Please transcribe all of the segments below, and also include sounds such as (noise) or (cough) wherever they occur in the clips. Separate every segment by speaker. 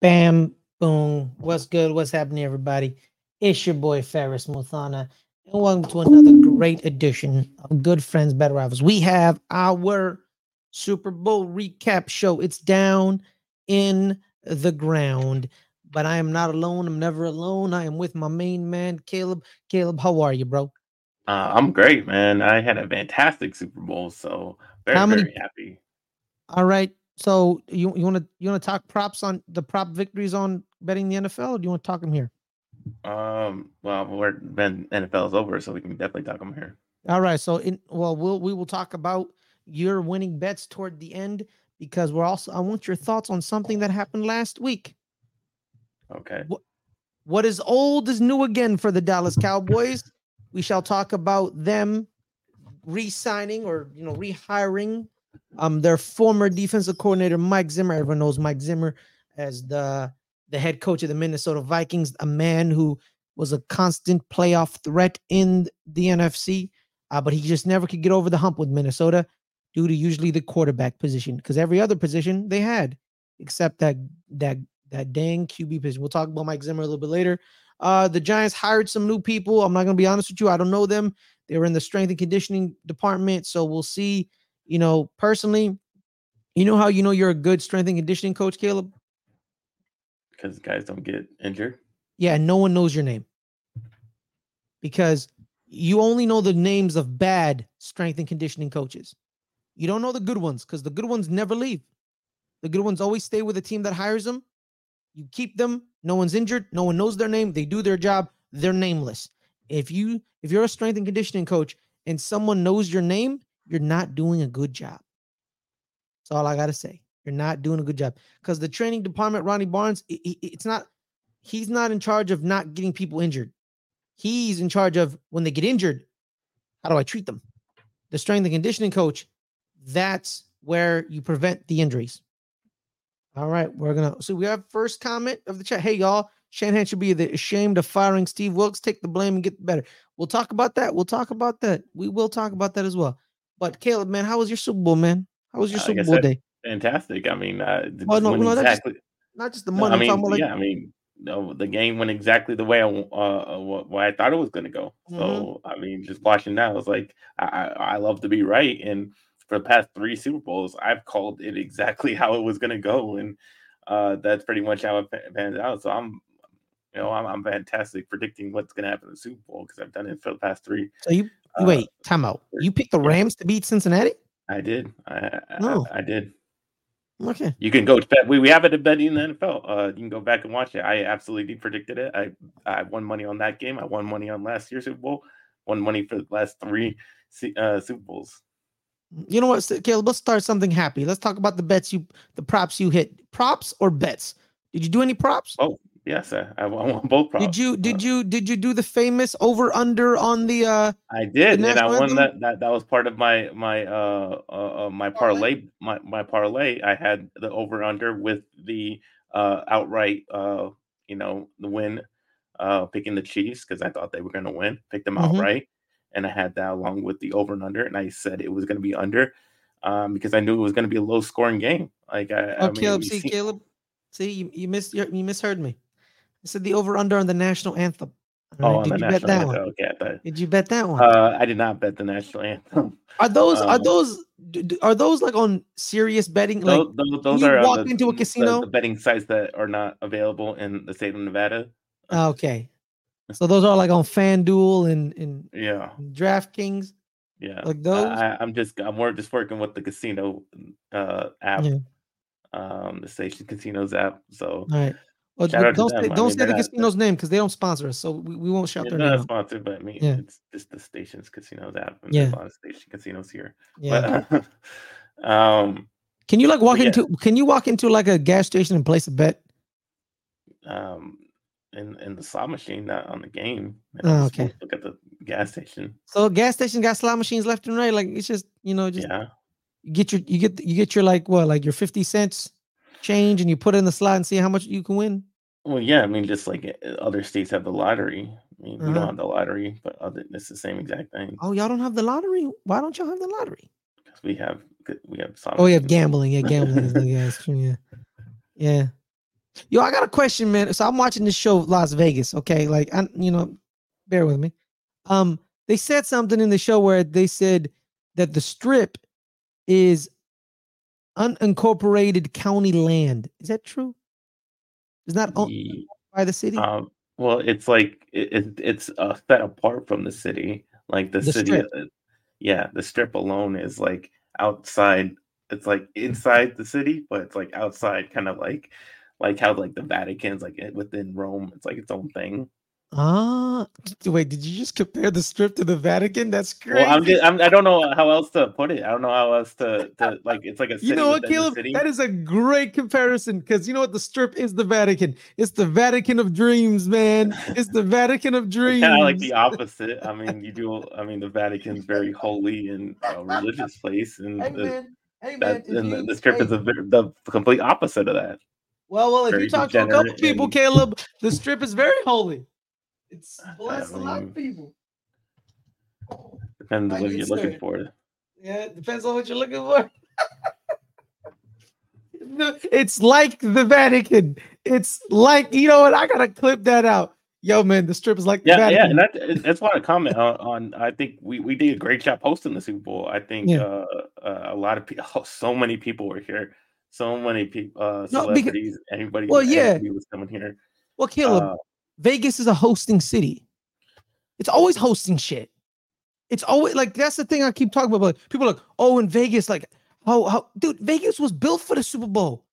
Speaker 1: Bam, boom. What's good? What's happening, everybody? It's your boy Fares Muthana, and welcome to another great edition of Good Friends, Better Rivals. We have our Super Bowl recap show. It's down in the ground, but I am not alone. I'm never alone. I am with my main man, Caleb. Caleb, how are you, bro?
Speaker 2: Uh, I'm great, man. I had a fantastic Super Bowl, so very,
Speaker 1: many-
Speaker 2: very happy.
Speaker 1: All right. So you you want to you want to talk props on the prop victories on betting the NFL, or do you want to talk them here?
Speaker 2: Um, well, we're when NFL is over, so we can definitely talk them here.
Speaker 1: All right. So in well, we'll we will talk about your winning bets toward the end because we're also I want your thoughts on something that happened last week.
Speaker 2: Okay.
Speaker 1: What, What is old is new again for the Dallas Cowboys. We shall talk about them re-signing or you know rehiring um their former defensive coordinator Mike Zimmer. Everyone knows Mike Zimmer as the the head coach of the Minnesota Vikings, a man who was a constant playoff threat in the NFC, uh, but he just never could get over the hump with Minnesota due to usually the quarterback position because every other position they had except that that that dang QB position. We'll talk about Mike Zimmer a little bit later. Uh, the Giants hired some new people. I'm not going to be honest with you. I don't know them. They were in the strength and conditioning department. So we'll see. You know, personally, you know how you know you're a good strength and conditioning coach, Caleb?
Speaker 2: Because guys don't get injured.
Speaker 1: Yeah, and no one knows your name because you only know the names of bad strength and conditioning coaches. You don't know the good ones because the good ones never leave. The good ones always stay with the team that hires them. You keep them. No one's injured. No one knows their name. They do their job. They're nameless. If you if you're a strength and conditioning coach and someone knows your name, you're not doing a good job. That's all I gotta say. You're not doing a good job because the training department, Ronnie Barnes, i- i- it's not. He's not in charge of not getting people injured. He's in charge of when they get injured. How do I treat them? The strength and conditioning coach. That's where you prevent the injuries. All right, we're gonna. So we have first comment of the chat. Hey y'all, Shanahan should be the ashamed of firing Steve Wilks. Take the blame and get better. We'll talk about that. We'll talk about that. We will talk about that as well. But Caleb, man, how was your Super Bowl, man? How was your
Speaker 2: Uh,
Speaker 1: Super Bowl day?
Speaker 2: Fantastic. I mean, uh,
Speaker 1: Well, no, no, just-
Speaker 2: exactly.
Speaker 1: Not just the money.
Speaker 2: I
Speaker 1: I'm
Speaker 2: mean,
Speaker 1: about, like,
Speaker 2: yeah. I mean, no, the game went exactly the way I uh, uh, what, what I thought it was going to go.
Speaker 1: Mhm.
Speaker 2: So I mean, just watching that, I was like, I, I I love to be right, and for the past three Super Bowls, I've called it exactly (laughs) how it was going to go, and uh, that's pretty much how it pans out. So I'm, you know, I'm, I'm fantastic predicting what's going to happen in the Super Bowl because I've done it for the past three.
Speaker 1: So you wait, time out. You picked the. Rams to beat Cincinnati?
Speaker 2: I did. I,
Speaker 1: No.
Speaker 2: I, I did.
Speaker 1: Okay.
Speaker 2: You can go. bet- We, we have it at betting in the NFL. Uh, you can go back and watch it. I absolutely predicted it. I I won money on that game. I won money on last year's Super Bowl. Won money for the last three uh, Super Bowls.
Speaker 1: You know what, Caleb? Let's start something happy. Let's talk about the bets you, the props you hit. Props or bets? Did you do any props?
Speaker 2: Oh yes, I, I won both. Props.
Speaker 1: Did you did you did you do the famous over under on the uh
Speaker 2: I did, and I won
Speaker 1: anthem?
Speaker 2: that. That that was part of my my uh, uh uh, my parlay my my parlay. I had the over under with the uh outright uh you know the win uh picking the Chiefs because I thought they were going to win. Picked them
Speaker 1: Mhm.
Speaker 2: outright, and I had that along with the over and under, and I said it was going to be under. Um, because I knew it was going to be a low scoring game. Like I,
Speaker 1: Oh,
Speaker 2: I mean,
Speaker 1: Caleb, see,
Speaker 2: see-
Speaker 1: Caleb, see, you, you missed your, you misheard me. I said the over under on the national anthem.
Speaker 2: Oh,
Speaker 1: right,
Speaker 2: on
Speaker 1: Did
Speaker 2: the
Speaker 1: you bet
Speaker 2: national
Speaker 1: that
Speaker 2: anthem.
Speaker 1: one?
Speaker 2: Okay, thought.
Speaker 1: Did you bet that one?
Speaker 2: Uh, I did not bet the national anthem.
Speaker 1: are those are
Speaker 2: um,
Speaker 1: those d- d- are those like on serious betting? Like
Speaker 2: those, those, those
Speaker 1: you
Speaker 2: are
Speaker 1: walk
Speaker 2: the,
Speaker 1: into a casino-
Speaker 2: the betting sites that are not available in the state of Nevada.
Speaker 1: okay, so those are like on FanDuel and and
Speaker 2: Yeah,
Speaker 1: DraftKings.
Speaker 2: yeah.
Speaker 1: Like those?
Speaker 2: I, I'm just I'm more just working with the casino uh, app,
Speaker 1: Yeah.
Speaker 2: um, the station casinos app. So
Speaker 1: All right. Well,
Speaker 2: Shout
Speaker 1: but
Speaker 2: out to
Speaker 1: don't
Speaker 2: them.
Speaker 1: say, don't
Speaker 2: mean,
Speaker 1: say the casino's name because they don't sponsor us, so we, we won't shout their name
Speaker 2: a
Speaker 1: out.
Speaker 2: sponsor, but I mean,
Speaker 1: Yeah.
Speaker 2: it's just the station's casinos app. And
Speaker 1: Yeah.
Speaker 2: There's a lot of station casinos here.
Speaker 1: Yeah.
Speaker 2: But, (laughs) um,
Speaker 1: Can you like walk
Speaker 2: yeah.
Speaker 1: into? Can you walk into like a gas station and place a bet?
Speaker 2: um, in in the slot machine, not on the game.
Speaker 1: Oh, okay.
Speaker 2: Look at the gas station.
Speaker 1: So gas station got slot machines left and right. Like it's just you know just
Speaker 2: yeah.
Speaker 1: you get your you get you get your like what like your fifty cents change and you put it in the slot and see how much you can win.
Speaker 2: Well, yeah, I mean, just like uh, other states have the lottery. I mean, we
Speaker 1: Uh-huh.
Speaker 2: don't have the lottery, but other it's the same exact thing
Speaker 1: Oh, y'all don't have the lottery? Why don't y'all have the lottery?
Speaker 2: because we have we have.
Speaker 1: Oh, you have gambling. Yeah, gambling is the yeah, it's true. Yeah, yeah. Yo, I got a question, man. So I'm watching this show, Las Vegas. Okay, like I, you know, bear with me. Um, they said something in the show where they said that the strip is unincorporated county land. Is that true? Is not owned by the city?
Speaker 2: Um, well, it's like it, it, it's uh, set apart from the city. Like the,
Speaker 1: The
Speaker 2: city,
Speaker 1: strip.
Speaker 2: uh, yeah, the strip alone is like outside. It's like inside the city, but it's like outside, kind of like like how like the Vatican's like within Rome. It's like its own thing.
Speaker 1: Ah, wait, did you just compare the strip to the Vatican? That's crazy.
Speaker 2: Well, I'm just I'm, I don't know how else to put it. I don't know how else to, to like. It's like a city
Speaker 1: you know what, Caleb? That is a great comparison because you know what? The strip is the Vatican. It's the Vatican of dreams, man. It's the Vatican of dreams.
Speaker 2: kind of like the opposite. I mean, you do. I mean, the Vatican's very holy and uh, religious place, and the,
Speaker 1: man, hey man.
Speaker 2: that and
Speaker 1: you-
Speaker 2: the strip
Speaker 1: hey,
Speaker 2: is a, the complete opposite of that.
Speaker 1: well, well, if
Speaker 2: very
Speaker 1: you talk to a couple people, Caleb, the strip is very holy. It's
Speaker 2: I
Speaker 1: blessed a lot
Speaker 2: mean,
Speaker 1: of people.
Speaker 2: Depends
Speaker 1: I
Speaker 2: what you're looking
Speaker 1: started.
Speaker 2: for.
Speaker 1: Yeah, it depends on what you're looking for. (laughs) It's like the Vatican. It's like you know what? I gotta clip that out. Yo, man, the strip is like the
Speaker 2: Vatican. Yeah,
Speaker 1: yeah,
Speaker 2: and that, that's why I comment on, on. I think we, we did a great job hosting the Super Bowl. I think
Speaker 1: Yeah.
Speaker 2: uh, uh, a lot of people, (laughs) so many people were here. So many people, uh,
Speaker 1: No, because-
Speaker 2: celebrities, anybody,
Speaker 1: Well, yeah.
Speaker 2: anybody was coming here.
Speaker 1: well, Caleb,
Speaker 2: Uh,
Speaker 1: Vegas is a hosting city. It's always hosting shit. It's always like that's the thing I keep talking about. Like, people are like, oh, in Vegas, like, how, how, dude, Vegas was built for the Super Bowl.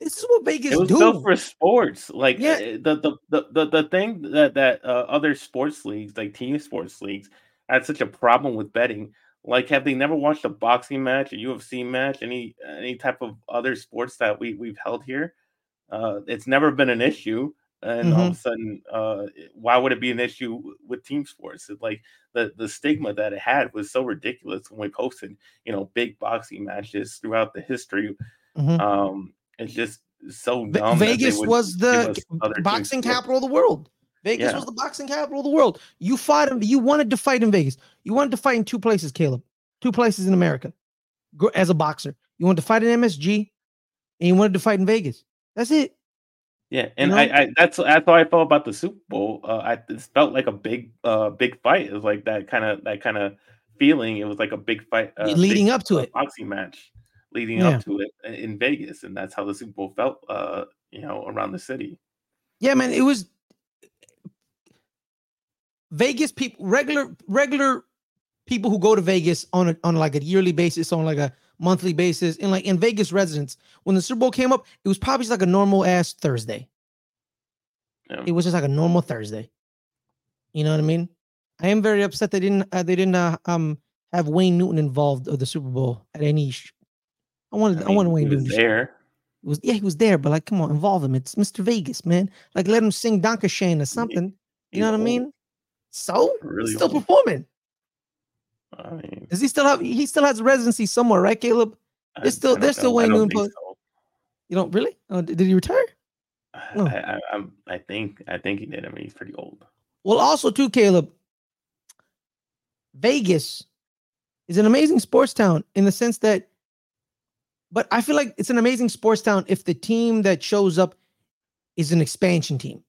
Speaker 1: This is what Vegas
Speaker 2: it was
Speaker 1: do.
Speaker 2: built for sports. Like
Speaker 1: Yeah.
Speaker 2: the, the the the the thing that that uh, other sports leagues, like team sports leagues, had such a problem with betting. Like, have they never watched a boxing match, a UFC match, any any type of other sports that we we've held here? Uh, it's never been an issue, and all of a sudden, uh, why would it be an issue with team sports? It's like the the stigma that it had was so ridiculous when we posted, you know, big boxing matches throughout the history
Speaker 1: Mhm.
Speaker 2: um, it's just so dumb.
Speaker 1: Vegas was the
Speaker 2: us other team
Speaker 1: boxing capital of the world. Vegas
Speaker 2: Yeah.
Speaker 1: was the boxing capital of the world. You fought him. You wanted to fight in Vegas. You wanted to fight in two places, Caleb. Two places in America. As a boxer, you wanted to fight in MSG, and you wanted to fight in Vegas. That's it.
Speaker 2: Yeah, and
Speaker 1: know?
Speaker 2: I, I that's that's how I felt about the Super Bowl. Uh, I it felt like a big uh big fight. It was like that kind of that kind of feeling. It was like a big fight uh,
Speaker 1: Leading
Speaker 2: big,
Speaker 1: up to
Speaker 2: uh,
Speaker 1: it.
Speaker 2: boxing match, leading
Speaker 1: Yeah.
Speaker 2: up to it in- in Vegas, and that's how the Super Bowl felt. Uh, you know, around the city.
Speaker 1: Yeah, man. It was Vegas people, regular regular people who go to Vegas on a, on like a yearly basis, on like a monthly basis, and like in Vegas residents. When the Super Bowl came up, it was probably just like a normal ass Thursday.
Speaker 2: Yeah.
Speaker 1: It was just like a normal Thursday. You know what I mean? I am very upset they didn't uh, they didn't uh, um have Wayne Newton involved of the Super Bowl at any. Sh- I wanted I,
Speaker 2: mean,
Speaker 1: wanted
Speaker 2: he
Speaker 1: Wayne
Speaker 2: was
Speaker 1: Newton.
Speaker 2: there.
Speaker 1: It was yeah he was there, but like come on, involve him. It's Mr. Vegas, man. Like let him sing Danke Schoen or something. You know what I mean? So
Speaker 2: Really
Speaker 1: still
Speaker 2: old.
Speaker 1: performing.
Speaker 2: I mean,
Speaker 1: Does he still have? He still has residency somewhere, right, Caleb? They're still-
Speaker 2: I don't
Speaker 1: still.
Speaker 2: I
Speaker 1: Wayne
Speaker 2: don't
Speaker 1: put- You don't really? Oh, did, he retire? No. Oh.
Speaker 2: I, I, I'm, I think I think he did. I mean, he's pretty old.
Speaker 1: Well, also too, Caleb. Vegas is an amazing sports town in the sense that, but I feel like it's an amazing sports town if the team that shows up is an expansion team.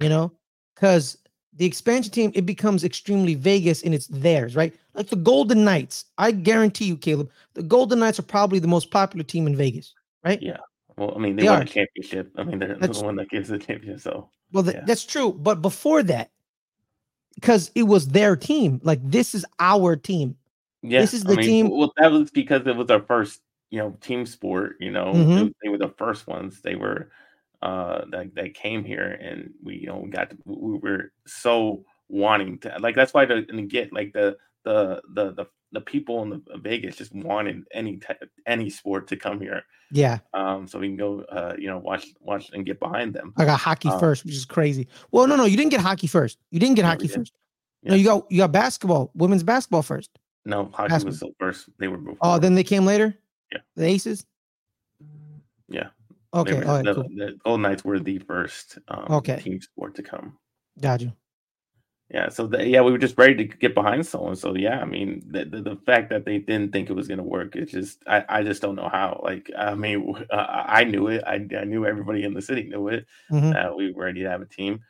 Speaker 1: You know, because the expansion team it becomes extremely Vegas and it's theirs, right? Like the Golden Knights. I guarantee you, Caleb, the Golden Knights are probably the most popular team in Vegas, right?
Speaker 2: Yeah. Well, I mean, they,
Speaker 1: They
Speaker 2: won
Speaker 1: are.
Speaker 2: a championship. I mean, they're
Speaker 1: That's-
Speaker 2: the one that gives the championship. So
Speaker 1: Well,
Speaker 2: Yeah.
Speaker 1: that's true. But before that, because it was their team, like this is our team.
Speaker 2: yeah,
Speaker 1: This is
Speaker 2: I
Speaker 1: the
Speaker 2: mean,
Speaker 1: team-
Speaker 2: Well, that was because it was our first, you know, team sport. You know,
Speaker 1: Mhm.
Speaker 2: It- they were the first ones. They were uh that that came here, and we, you know, we got to, we were so wanting to like that's why to and get like the the the the the people in the Vegas just wanted any type any sport to come here,
Speaker 1: Yeah,
Speaker 2: um, so we can go, uh, you know, watch watch and get behind them.
Speaker 1: I got hockey
Speaker 2: Um,
Speaker 1: first, which is crazy. Well, no, no, you didn't get hockey first. You didn't get
Speaker 2: No,
Speaker 1: hockey
Speaker 2: didn't.
Speaker 1: first. No,
Speaker 2: Yeah.
Speaker 1: you got you got basketball, women's basketball first.
Speaker 2: No, hockey
Speaker 1: That's-
Speaker 2: was the first. They were before.
Speaker 1: Oh, then they came later.
Speaker 2: Yeah.
Speaker 1: the Aces.
Speaker 2: Yeah.
Speaker 1: Okay. All right.
Speaker 2: the,
Speaker 1: Cool.
Speaker 2: the Golden Knights were the first um,
Speaker 1: Okay.
Speaker 2: team sport to come.
Speaker 1: Got you.
Speaker 2: Yeah, so the, yeah, we were just ready to get behind someone. So yeah, I mean, the, the, the fact that they didn't think it was going to work, it's just I, I just don't know how. Like, I mean, uh, (laughs) I knew it. I, I knew everybody in the city knew it.
Speaker 1: Mhm.
Speaker 2: Uh, we were ready to have a team.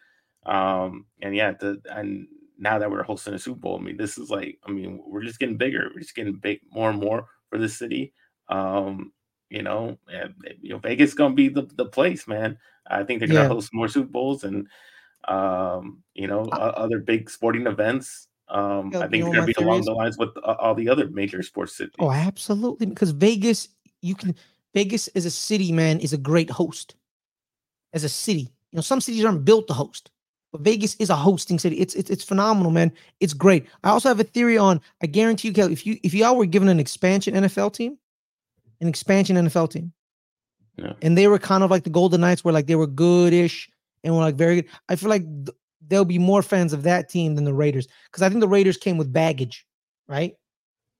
Speaker 2: Um, and yeah, the, and now that we're hosting a Super Bowl, I mean, this is like, I mean, we're just getting bigger. We're just getting big more and more for the city. Um, you know, and, you know, Vegas is gonna be the, the place, man. I think they're gonna
Speaker 1: Yeah.
Speaker 2: host more Super Bowls and um, you know, o- other big sporting events. Um, I think they're gonna be
Speaker 1: theory
Speaker 2: along
Speaker 1: is?
Speaker 2: the lines with uh, all the other major sports cities.
Speaker 1: Oh, absolutely. Because Vegas, you can Vegas as a city, man, is a great host. As a city, you know, some cities aren't built to host, but Vegas is a hosting city. It's it's it's phenomenal, man. It's great. I also have a theory on. I guarantee you, Kelly, if you if y'all were given an expansion NFL team, an expansion NFL team,
Speaker 2: Yeah.
Speaker 1: and they were kind of like the Golden Knights, where like they were goodish and were like very good. I feel like th- there'll be more fans of that team than the Raiders because I think the Raiders came with baggage, right?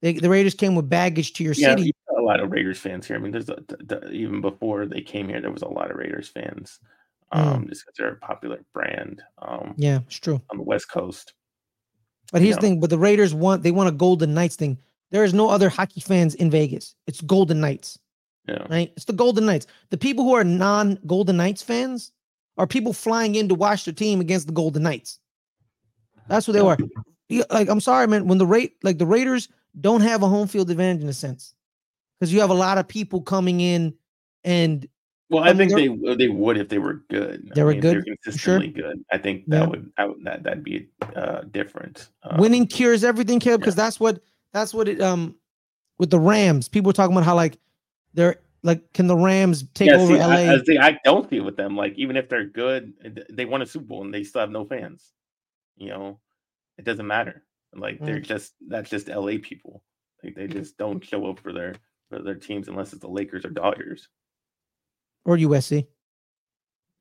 Speaker 1: They, the Raiders came with baggage to your
Speaker 2: yeah,
Speaker 1: city.
Speaker 2: a lot of Raiders fans here. I mean, there's a, th- th- even before they came here, there was a lot of Raiders fans. Um, just because they're a popular brand um,
Speaker 1: Mm. Yeah, it's true.
Speaker 2: on the West Coast.
Speaker 1: But here's
Speaker 2: Yeah.
Speaker 1: the thing: but the Raiders want they want a Golden Knights thing. There is no other hockey fans in Vegas. It's Golden Knights,
Speaker 2: Yeah,
Speaker 1: right? It's the Golden Knights. The people who are non-Golden Knights fans are people flying in to watch their team against the Golden Knights. That's what they
Speaker 2: Yeah.
Speaker 1: are. Yeah, Like I'm sorry, man. When the rate like the Raiders don't have a home field advantage in a sense, because you have a lot of people coming in and
Speaker 2: well,
Speaker 1: I
Speaker 2: I
Speaker 1: mean,
Speaker 2: think they they would if they were good.
Speaker 1: They
Speaker 2: I
Speaker 1: were
Speaker 2: mean,
Speaker 1: good, sure.
Speaker 2: consistently good. I think that
Speaker 1: Yeah.
Speaker 2: would I would that that'd be uh, different. Um,
Speaker 1: winning cures everything, Caleb, because that's what that's what it um with the Rams. People were talking about how like they're like can the Rams take
Speaker 2: yeah,
Speaker 1: over
Speaker 2: see,
Speaker 1: LA?
Speaker 2: I, see, I don't feel with them. Like even if they're good, they won a Super Bowl and they still have no fans. You know, it doesn't matter. Like they're
Speaker 1: Mm.
Speaker 2: just that's just LA people. Like they just don't show up for their for their teams unless it's the Lakers or Dodgers.
Speaker 1: or USC.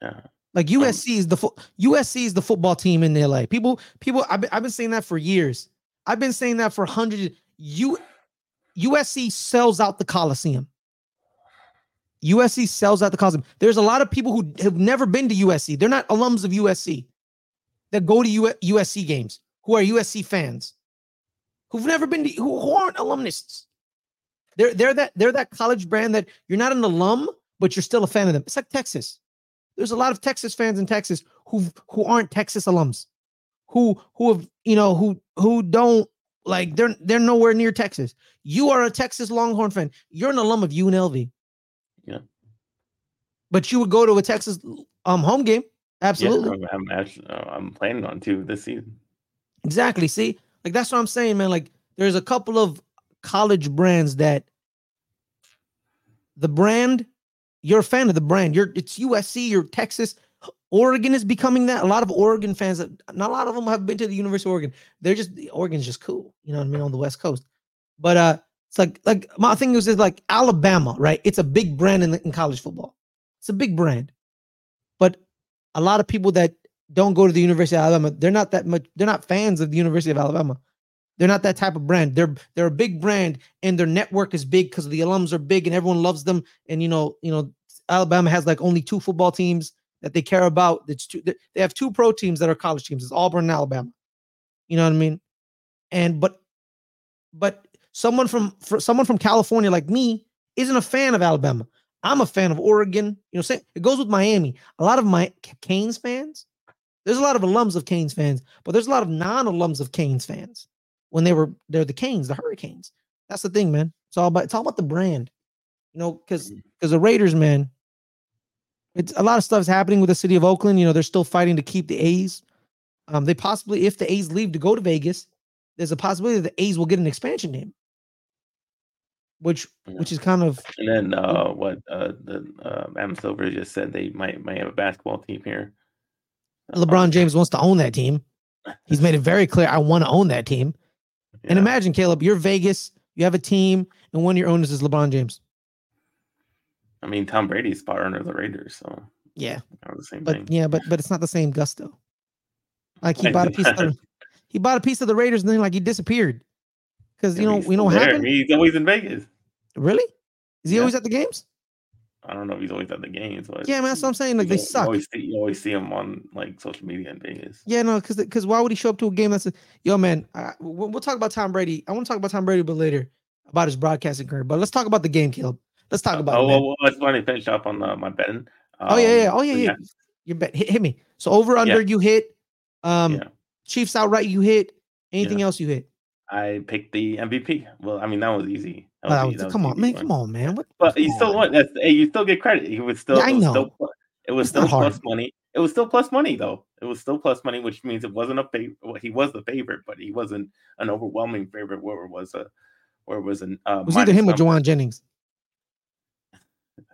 Speaker 2: Yeah.
Speaker 1: Like USC is the fo- USC is the football team in LA. People, people, I've been, I've been saying that for years. I've been saying that for hundreds. U USC sells out the Coliseum. USC sells out the Coliseum. There's a lot of people who have never been to USC. They're not alums of USC that go to U- USC games, who are USC fans, who've never been to, who, who aren't alumnists. They're they're that they're that college brand that you're not an alum, but you're still a fan of them. It's like Texas. There's a lot of Texas fans in Texas who who aren't Texas alums, who who have you know who who don't like they're they're nowhere near Texas. You are a Texas Longhorn fan. You're an alum of UNLV.
Speaker 2: Yeah.
Speaker 1: But you would go to a Texas um home game. Absolutely.
Speaker 2: Yeah, I'm, I'm actually uh, I'm planning on two this season.
Speaker 1: Exactly. See, like that's what I'm saying, man. Like there's a couple of college brands that the brand, you're a fan of the brand. You're it's USC, you're Texas. Oregon is becoming that. A lot of Oregon fans, not a lot of them have been to the University of Oregon. They're just Oregon's just cool, you know what I mean, on the West Coast. But uh, it's like like my thing is, is like Alabama, right? It's a big brand in, in college football. It's a big brand, but a lot of people that don't go to the University of Alabama, they're not that much. They're not fans of the University of Alabama. They're not that type of brand. They're they're a big brand, and their network is big because the alums are big, and everyone loves them. And you know, you know, Alabama has like only two football teams that they care about. It's two. They have two pro teams that are college teams. It's Auburn and Alabama. You know what I mean? And but but someone from for someone from California like me isn't a fan of Alabama. I'm a fan of Oregon. You know, it goes with Miami. A lot of my Canes fans. There's a lot of alums of Canes fans, but there's a lot of non-alums of Canes fans when they were they're the Canes, the Hurricanes. That's the thing, man. It's all about it's all about the brand. You know, because because mm. the Raiders, man, it's a lot of stuff is happening with the city of Oakland. You know, they're still fighting to keep the A's. Um, they possibly, if the A's leave to go to Vegas, there's a possibility that the A's will get an expansion team, which
Speaker 2: Yeah.
Speaker 1: which is kind of
Speaker 2: And then uh, what uh, the uh, Adam Silver just said they might might have a basketball team here.
Speaker 1: LeBron James wants to own that team. He's made it very clear, I want to own that team. And imagine, Caleb, you're Vegas, you have a team, and one of your owners is LeBron James.
Speaker 2: I mean, Tom Brady's owner of the Raiders, so
Speaker 1: Yeah,
Speaker 2: that was the same
Speaker 1: but
Speaker 2: thing.
Speaker 1: yeah, but but it's not the same gusto. Like he (laughs) bought a piece of the, he bought a piece of the Raiders and then like he disappeared. Because you know,
Speaker 2: we
Speaker 1: you know what
Speaker 2: still there.
Speaker 1: happened?
Speaker 2: He's always in Vegas.
Speaker 1: Really? Is he
Speaker 2: Yeah.
Speaker 1: always at the games?
Speaker 2: I don't know if he's always at the games, but
Speaker 1: Yeah, man, that's what I'm saying. Like
Speaker 2: you
Speaker 1: they suck.
Speaker 2: You always, see, you always see him on like social media in Vegas.
Speaker 1: Yeah, no, because because why would he show up to a game that's a, yo man? I, we'll, we'll talk about Tom Brady. I want to talk about Tom Brady but later about his broadcasting career, but let's talk about the game, Caleb. Let's talk about
Speaker 2: oh,
Speaker 1: it.
Speaker 2: well, well, I just want to finish up on uh, my betting.
Speaker 1: oh yeah, yeah,
Speaker 2: Um,
Speaker 1: oh yeah,
Speaker 2: so
Speaker 1: yeah. You bet. Hit, hit me. So over under you hit. Um,
Speaker 2: Yeah.
Speaker 1: Chiefs outright you hit. Anything
Speaker 2: Yeah.
Speaker 1: else you hit?
Speaker 2: I picked the MVP. Well, I mean that was easy. That was, that was
Speaker 1: come on, man.
Speaker 2: one.
Speaker 1: Come on, man. What,
Speaker 2: But you still
Speaker 1: on.
Speaker 2: won. That's hey, you still get credit. He was still.
Speaker 1: Yeah, I
Speaker 2: it was
Speaker 1: know.
Speaker 2: Still, it was
Speaker 1: It's
Speaker 2: still plus
Speaker 1: hard.
Speaker 2: money. It was still plus money though. It was still plus money, which means it wasn't a favorite. Well, he was the favorite, but he wasn't an overwhelming favorite. Where it was a, where it was an. Uh,
Speaker 1: It was either him or
Speaker 2: number.
Speaker 1: Jauan Jennings.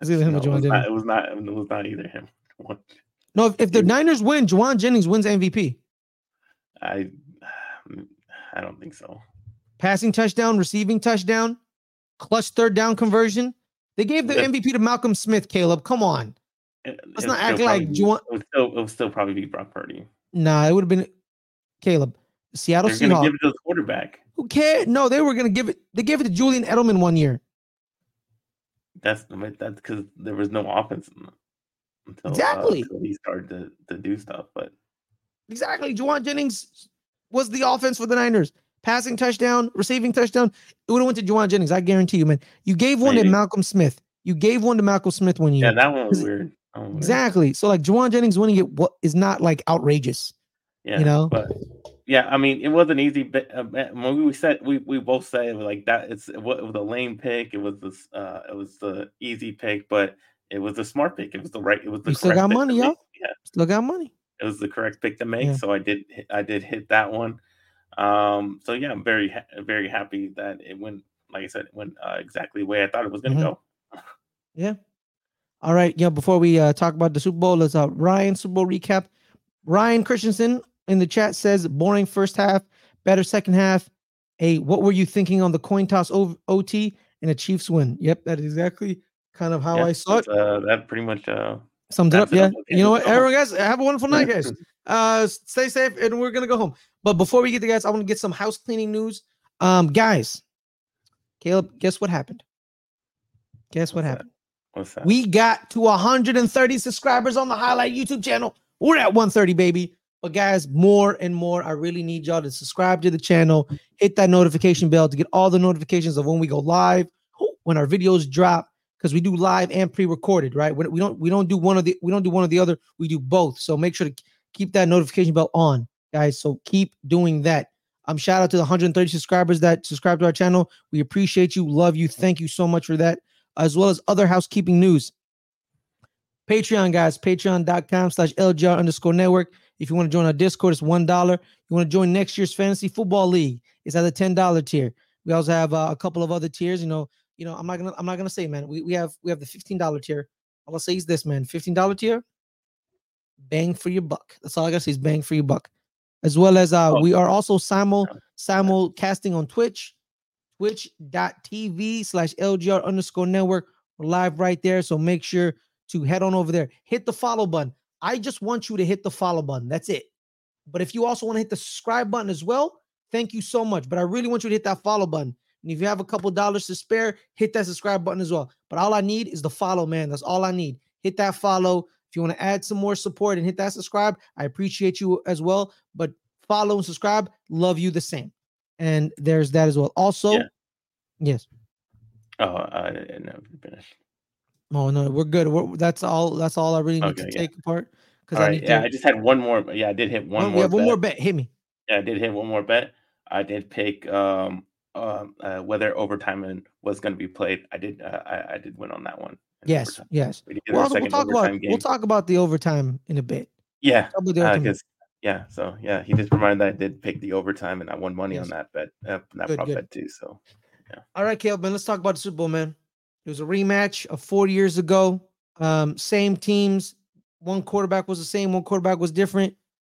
Speaker 1: Was either him
Speaker 2: No, it
Speaker 1: Jauan
Speaker 2: was not- It was not. It was not either him.
Speaker 1: No, if, if the Niners win, Jauan Jennings wins MVP.
Speaker 2: I, I don't think so.
Speaker 1: Passing touchdown, receiving touchdown, clutch third down conversion. They gave the
Speaker 2: Yeah.
Speaker 1: MVP to Malcolm Smith. Caleb, come on.
Speaker 2: It-
Speaker 1: Let's
Speaker 2: it
Speaker 1: not act like Jauan-
Speaker 2: It would still. It would still probably be Brock Purdy.
Speaker 1: Nah, it would have been Caleb. Seattle
Speaker 2: They're
Speaker 1: Seahawks.
Speaker 2: give it to the quarterback.
Speaker 1: Who cared? No, they were gonna give it. They gave it to Julian Edelman one year.
Speaker 2: That's that's because there was no offense in- until, uh, until he started to, to do stuff. But
Speaker 1: Exactly. Jauan Jennings was the offense for the Niners. Passing touchdown, receiving touchdown. It would have went to Jauan Jennings. I guarantee you, man. You gave one to Malcolm Smith. You gave one to Malcolm Smith one year.
Speaker 2: yeah, that one was weird. That one was weird.
Speaker 1: exactly. So like Jauan Jennings winning it what is not like outrageous.
Speaker 2: Yeah, you
Speaker 1: know?
Speaker 2: but yeah, I mean, it was an easy bet. Uh, when we said we, we both said it was like that. It's it it was a lame pick. It was this. Uh, it was the easy pick, but it was the smart pick. It was the right. It was the
Speaker 1: You still got money, yo.
Speaker 2: Yeah,
Speaker 1: Still got money.
Speaker 2: it was the correct pick to make.
Speaker 1: Yeah.
Speaker 2: So I did. I did hit that one. Um. So yeah, I'm very very happy that it went. Like I said, it went uh, exactly the way I thought it was going to
Speaker 1: Mhm.
Speaker 2: go. Yeah.
Speaker 1: All right. Yeah. Before we uh, talk about the Super Bowl, let's uh Ryan Super Bowl recap. Ryan Christensen in the chat says boring first half, better second half. A what were you thinking on the coin toss o- OT and a Chiefs win? Yep, that is exactly kind of how
Speaker 2: Yeah,
Speaker 1: I saw it.
Speaker 2: Uh, that pretty much. Uh,
Speaker 1: Summed it up. Yeah. You know what, everyone, guys, have a wonderful night, guys. (laughs) Uh, stay safe, and we're gonna go home. But before we get to guys, I want to get some house cleaning news. Um, guys, Caleb, guess what happened? Guess what
Speaker 2: What's that?
Speaker 1: happened?
Speaker 2: What's that?
Speaker 1: We got to 130 subscribers on the Highlight YouTube channel. We're at 130, baby. But guys, more and more, I really need y'all to subscribe to the channel, hit that notification bell to get all the notifications of when we go live, when our videos drop, because we do live and pre-recorded, right? We don't we don't do one of the we don't do one or the other. We do both. So make sure to keep that notification bell on, guys. So keep doing that. Um, shout out to the 130 subscribers that subscribe to our channel. We appreciate you, love you, thank you so much for that as well as other housekeeping news. Patreon, guys, patreon.com slash LGR underscore network. If you want to join our Discord, it's $1. You want to join next year's fantasy football league, it's at the $10 tier. We also have uh, a couple of other tiers. You know, you know, I'm not gonna I'm not gonna say, man. We, we have we have the $15 tier. All I'll say is this, man. $15 tier, bang for your buck. That's all I gotta say is bang for your buck. As well as uh
Speaker 2: Oh.
Speaker 1: we are also simul simulcasting on Twitch, twitch.tv slash LGR underscore network. We're live right there. So make sure to head on over there. Hit the follow button. I just want you to hit the follow button. That's it. But if you also want to hit the subscribe button as well, thank you so much. But I really want you to hit that follow button. And if you have a couple dollars to spare, hit that subscribe button as well. But all I need is the follow, man. That's all I need. Hit that follow. If you want to add some more support and hit that subscribe, I appreciate you as well. But follow and subscribe, love you the same. And there's that as well. Also,
Speaker 2: Yeah.
Speaker 1: yes.
Speaker 2: Oh, I didn't.
Speaker 1: Oh no, we're good. We're, that's all. That's all I really need
Speaker 2: Okay,
Speaker 1: to
Speaker 2: yeah.
Speaker 1: take apart because I
Speaker 2: right,
Speaker 1: need
Speaker 2: yeah,
Speaker 1: to.
Speaker 2: I just had one more. Yeah, I did hit one
Speaker 1: Oh,
Speaker 2: more.
Speaker 1: have one
Speaker 2: bet.
Speaker 1: more bet. Hit me.
Speaker 2: Yeah, I did hit one more bet. I did pick um, um uh, whether overtime and was going to be played. I did. Uh, I, I did win on that one.
Speaker 1: Yes,
Speaker 2: overtime.
Speaker 1: yes.
Speaker 2: We
Speaker 1: We'll, we'll talk about
Speaker 2: game.
Speaker 1: we'll talk about the overtime in a bit.
Speaker 2: yeah,
Speaker 1: Talk about the overtime.
Speaker 2: because yeah. So yeah, he just reminded that I did pick the overtime, and I won money
Speaker 1: Yes.
Speaker 2: on that bet. Uh, that
Speaker 1: Good,
Speaker 2: prop
Speaker 1: good.
Speaker 2: bet too. So Yeah.
Speaker 1: All right, Caleb, man. Let's talk about the Super Bowl, man. It was a rematch of four years ago. Um, same teams. One quarterback was the same. One quarterback was different.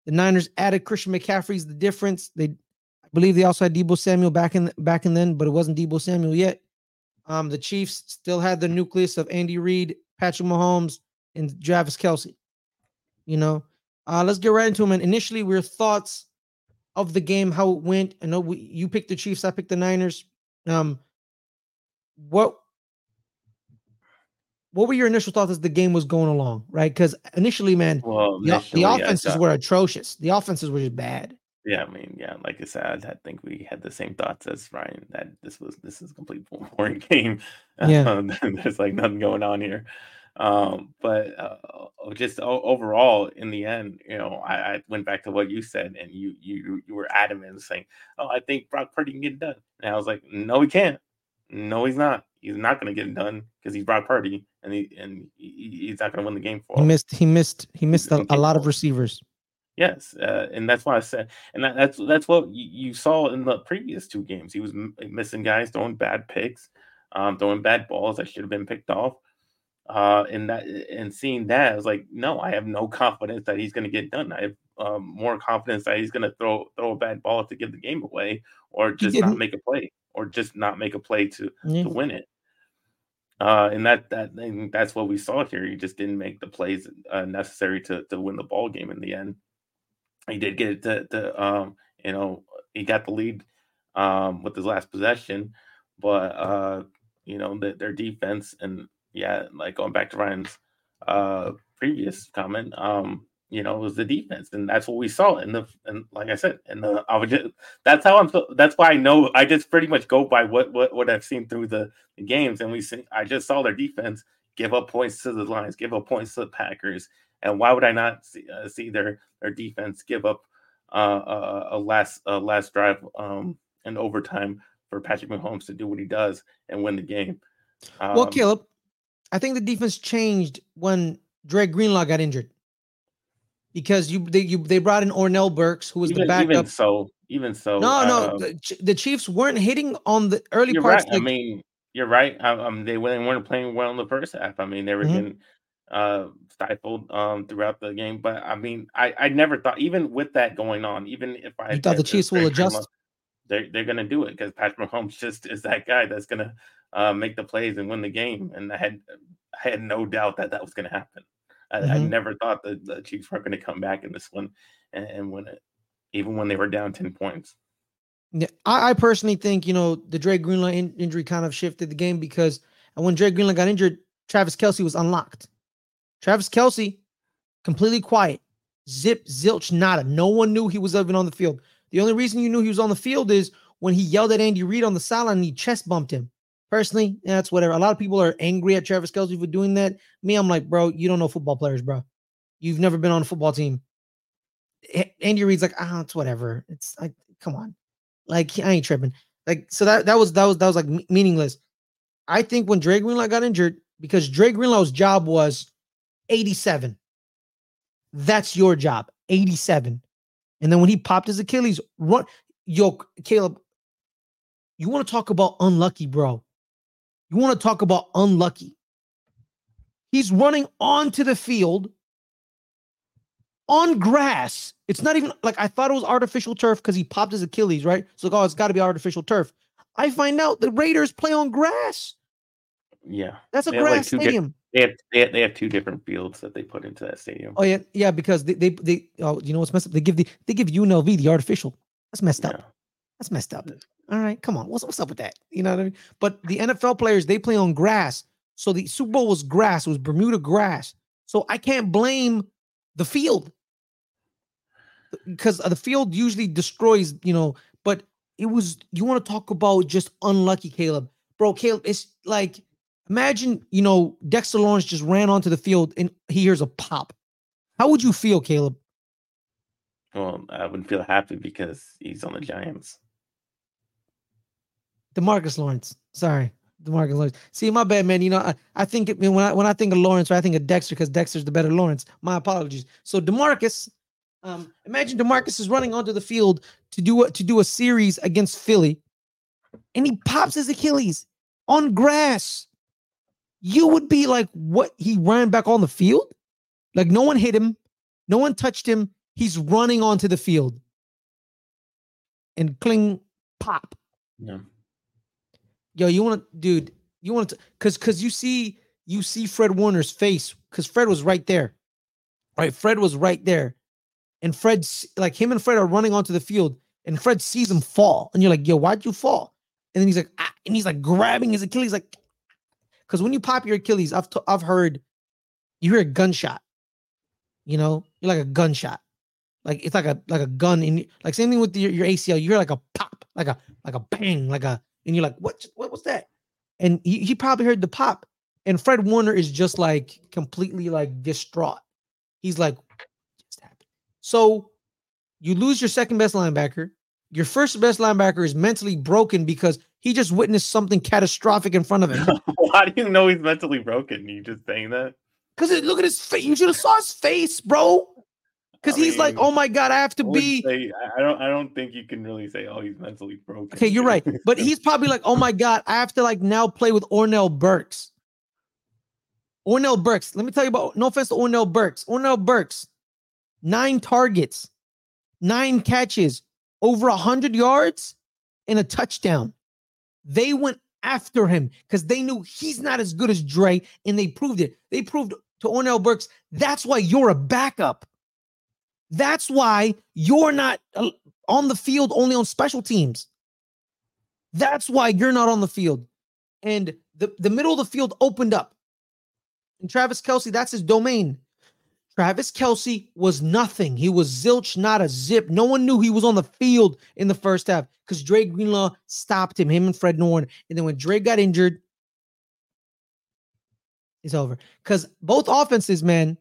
Speaker 1: The Niners added Christian McCaffrey's the difference. They, I believe, they also had Deebo Samuel back in back in then, but it wasn't Deebo Samuel yet. Um, the Chiefs still had the nucleus of Andy Reid, Patrick Mahomes, and Travis Kelce. You know, uh, let's get right into them. And initially, your thoughts of the game, how it went. I know we, you picked the Chiefs, I picked the Niners. Um, what what were your initial thoughts as the game was going along, right? Because initially, man,
Speaker 2: Well,
Speaker 1: the,
Speaker 2: initially,
Speaker 1: the
Speaker 2: I
Speaker 1: offenses
Speaker 2: thought-
Speaker 1: were atrocious. The offenses were just bad.
Speaker 2: Yeah, I mean, yeah, like I said, I think we had the same thoughts as Ryan that this was this is a complete (laughs) boring game.
Speaker 1: Yeah. (laughs)
Speaker 2: There's like nothing going on here. Um, but uh, just overall, in the end, you know, I, I went back to what you said, and you you you were adamant saying, "Oh, I think Brock Purdy can get it done," and I was like, "No, he can't. No, he's not. He's not going to get it done because he's Brock Purdy, and he and he, he's not going to win the game for
Speaker 1: He missed. He missed. He missed a, a lot of receivers.
Speaker 2: Yes, uh, and that's why I said, and that, that's that's what you, you saw in the previous two games. He was m- missing guys, throwing bad picks, um, throwing bad balls that should have been picked off. Uh, and that and seeing that, I was like, no, I have no (laughs) confidence that he's going to get done. I have um, more confidence that he's going to throw throw a bad ball to give the game away, or just not make a play, or just not make a play to
Speaker 1: Yeah.
Speaker 2: to win it. Uh, and that that and that's what we saw here. He just didn't make the plays uh, necessary to to win the ball game in the end. He did get it to, to um, you know, he got the lead um with his last possession, but uh, you know, the, their defense and yeah, like going back to Ryan's uh previous comment, um, you know, it was the defense, and that's what we saw in the and like I said, and the I would just that's how I'm so that's why I know I just pretty much go by what what what I've seen through the, the games, and we see I just saw their defense give up points to the Lions, give up points to the Packers, and why would I not see, uh, see their their defense give up uh, a, a last a last drive um in overtime for Patrick Mahomes to do what he does and win the game? Um,
Speaker 1: well, Caleb, I think the defense changed when Dre Greenlaw got injured because you they you they brought in Oren Burks, who was
Speaker 2: even,
Speaker 1: the backup.
Speaker 2: even so, even so,
Speaker 1: no, no,
Speaker 2: um,
Speaker 1: the, the Chiefs weren't hitting on the early
Speaker 2: You're
Speaker 1: parts.
Speaker 2: right. I mean, you're right. Um, um, they weren't weren't playing well in the first half. I mean, they were
Speaker 1: Mhm.
Speaker 2: getting uh stifled um throughout the game. But I mean, I I never thought even with that going on, even if I
Speaker 1: You thought the Chiefs will adjust?
Speaker 2: They're they're gonna do it because Patrick Mahomes (laughs) just is that guy that's gonna uh make the plays and win the game. And I had I had no doubt that that was gonna happen. I, I
Speaker 1: Mhm.
Speaker 2: never thought that the Chiefs were gonna come back in this one and, and win it, even when they were down ten points.
Speaker 1: Yeah, I, I personally think you know the Dre Greenlaw in- injury kind of shifted the game because when Dre Greenlaw got injured, Travis Kelce was unlocked. Travis Kelce, completely quiet, zip, zilch, nada. No one knew he was even on the field. The only reason you knew he was on the field is when he yelled at Andy Reid on the sideline and he chest bumped him. Personally, yeah, that's whatever. A lot of people are angry at Travis Kelce for doing that. Me, I'm like, bro, you don't know football players, bro. You've never been on a football team. Andy Reid's like, ah, it's whatever. It's like, come on. Like I ain't tripping. Like so that that was that was that was like meaningless. I think when Dre Greenlaw got injured, because Dre Greenlaw's job was 87. That's your job, 87. And then when he popped his Achilles, run yo, Caleb. You want to talk about unlucky, bro? You want to talk about unlucky? He's running onto the field on grass. It's not even like I thought it was artificial turf because he popped his Achilles, right? So, oh, it's got to be artificial turf. I find out the Raiders play on grass.
Speaker 2: Yeah,
Speaker 1: That's a
Speaker 2: They have, like,
Speaker 1: grass
Speaker 2: di-
Speaker 1: stadium.
Speaker 2: they have, they have they have two different fields that they put into that stadium.
Speaker 1: Oh yeah, yeah, because they they they oh you know what's messed up? They give the they give UNLV the artificial. That's messed up.
Speaker 2: Yeah.
Speaker 1: That's messed up. All right, come on. What's what's up with that? You know what I mean? But the NFL players they play on grass. So the Super Bowl was grass. It was Bermuda grass. So I can't blame the field because the field usually destroys. You know, but it was. You want to talk about just unlucky, Caleb, bro? Caleb, it's like imagine you know Dexter Lawrence just ran onto the field and he hears a pop. How would you feel, Caleb?
Speaker 2: Well, I wouldn't feel happy because he's on the Giants.
Speaker 1: Demarcus Lawrence. Sorry, Demarcus Lawrence. See, my bad, man. You know, I, I think it, when I when I think of Lawrence, I think of Dexter because Dexter's the better Lawrence. My apologies. So Demarcus, um, imagine Demarcus is running onto the field to do a, to do a series against Philly, and he pops his Achilles on grass. You would be like, what? He ran back on the field, like no one hit him, no one touched him. He's running onto the field, and cling, pop
Speaker 2: Yeah.
Speaker 1: Yo, you want to, dude, you want to, cause, cause you see, you see Fred Warner's face, cause Fred was right there, right? Fred was right there, and Fred's like him and Fred are running onto the field, and Fred sees him fall, and you're like, yo, why'd you fall? And then he's like, ah, and he's like grabbing his Achilles, like, Because when you pop your Achilles, I've t- I've heard you hear a gunshot. You know, you're like a gunshot. Like it's like a like a gun in like same thing with your, your ACL. You hear like a pop, like a like a bang, like a and you're like, what what was that? And he, he probably heard the pop. And Fred Warner is just like completely like distraught. He's like, just happened. So you lose your second best linebacker. Your first best linebacker is mentally broken because he just witnessed something catastrophic in front of him. (laughs)
Speaker 2: Why do you know he's mentally broken? You just saying that?
Speaker 1: Because look at his face. You should have saw his face, bro. Because he's like, oh my god, I have to
Speaker 2: I
Speaker 1: be.
Speaker 2: say- I don't. I don't think you can really say, "Oh, he's mentally broken."
Speaker 1: Okay, you're right. (laughs) But he's probably like, oh my god, I have to like now play with Oren Burks. Oren Burks. Let me tell you about. No offense to Oren Burks. Oren Burks, nine targets, nine catches, over a hundred yards, and a touchdown. They went after him because they knew he's not as good as Dre, and they proved it. They proved to Oren Burks that's why you're a backup. That's why you're not uh, on the field only on special teams. That's why you're not on the field. And the, the middle of the field opened up. And Travis Kelce, that's his domain. Travis Kelce was nothing. He was zilch, not a zip. No one knew he was on the field in the first half because Dre Greenlaw stopped him, him and Fred Norn. And then when Dre got injured, it's over. Because both offenses, man,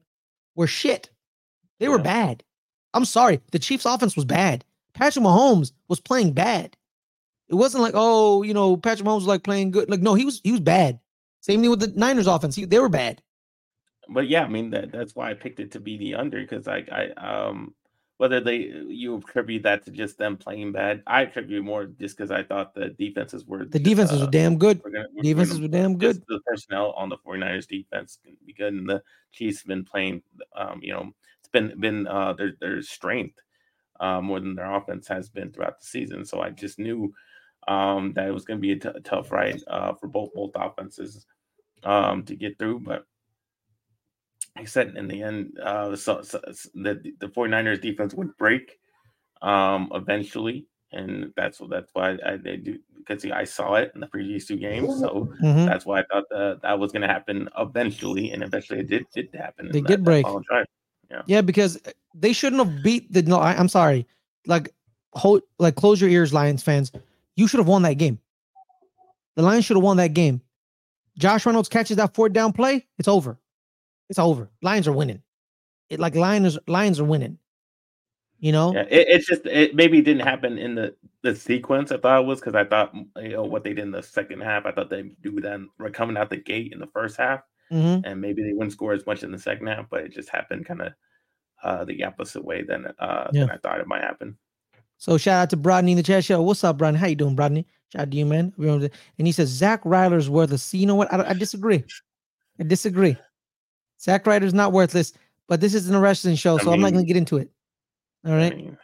Speaker 1: were shit. They were bad. I'm sorry. The Chiefs' offense was bad. Patrick Mahomes was playing bad. It wasn't like, oh, you know, Patrick Mahomes was like playing good. Like, no, he was he was bad. Same thing with the Niners offense. He, they were bad.
Speaker 2: but yeah, I mean that that's why I picked it to be the under because I I um whether they you attribute that to just them playing bad, I attribute more just because I thought the defenses were
Speaker 1: The defenses
Speaker 2: uh,
Speaker 1: were damn good.
Speaker 2: we're gonna, we're
Speaker 1: Defenses
Speaker 2: gonna-
Speaker 1: were damn good.
Speaker 2: The personnel on the 49ers defense can be good, and the Chiefs have been playing. Um, you know, it's been been uh their their strength uh, more than their offense has been throughout the season. So I just knew um that it was going to be a t- tough ride uh for both both offenses um to get through, but. Like I said in the end, uh, so, so, so the the 49ers defense would break um, eventually, and that's what that's why I they do because see, I saw it in the previous two games, so
Speaker 1: Mhm.
Speaker 2: that's why I thought that that was going to happen eventually, and eventually it did did happen.
Speaker 1: They did
Speaker 2: that
Speaker 1: break.
Speaker 2: Drive.
Speaker 1: Yeah, because they shouldn't have beat the. No, I, I'm sorry. Like, hold, like, close your ears, Lions fans. You should have won that game. The Lions should have won that game. Josh Reynolds catches that fourth down play. It's over. It's over. Lions are winning. It like Lions. Lions are winning. You know.
Speaker 2: Yeah, it, it's just it maybe didn't happen in the the sequence I thought it was because I thought you know what they did in the second half. I thought they'd do that coming out the gate in the first half.
Speaker 1: Mhm.
Speaker 2: and maybe they wouldn't score as much in the second half, but it just happened kind of uh, the opposite way than uh,
Speaker 1: Yeah.
Speaker 2: than I thought it might happen.
Speaker 1: So shout out to Brodney in the chat show. What's up, Brodney? How you doing, Brodney? Shout out to you, man. And he says Zack Ryder's worthless. See, you know what? I, I disagree. I disagree. Zack Ryder's not worthless, but this isn't a wrestling show,
Speaker 2: I
Speaker 1: so I'm not gonna get into it. All right.
Speaker 2: I mean,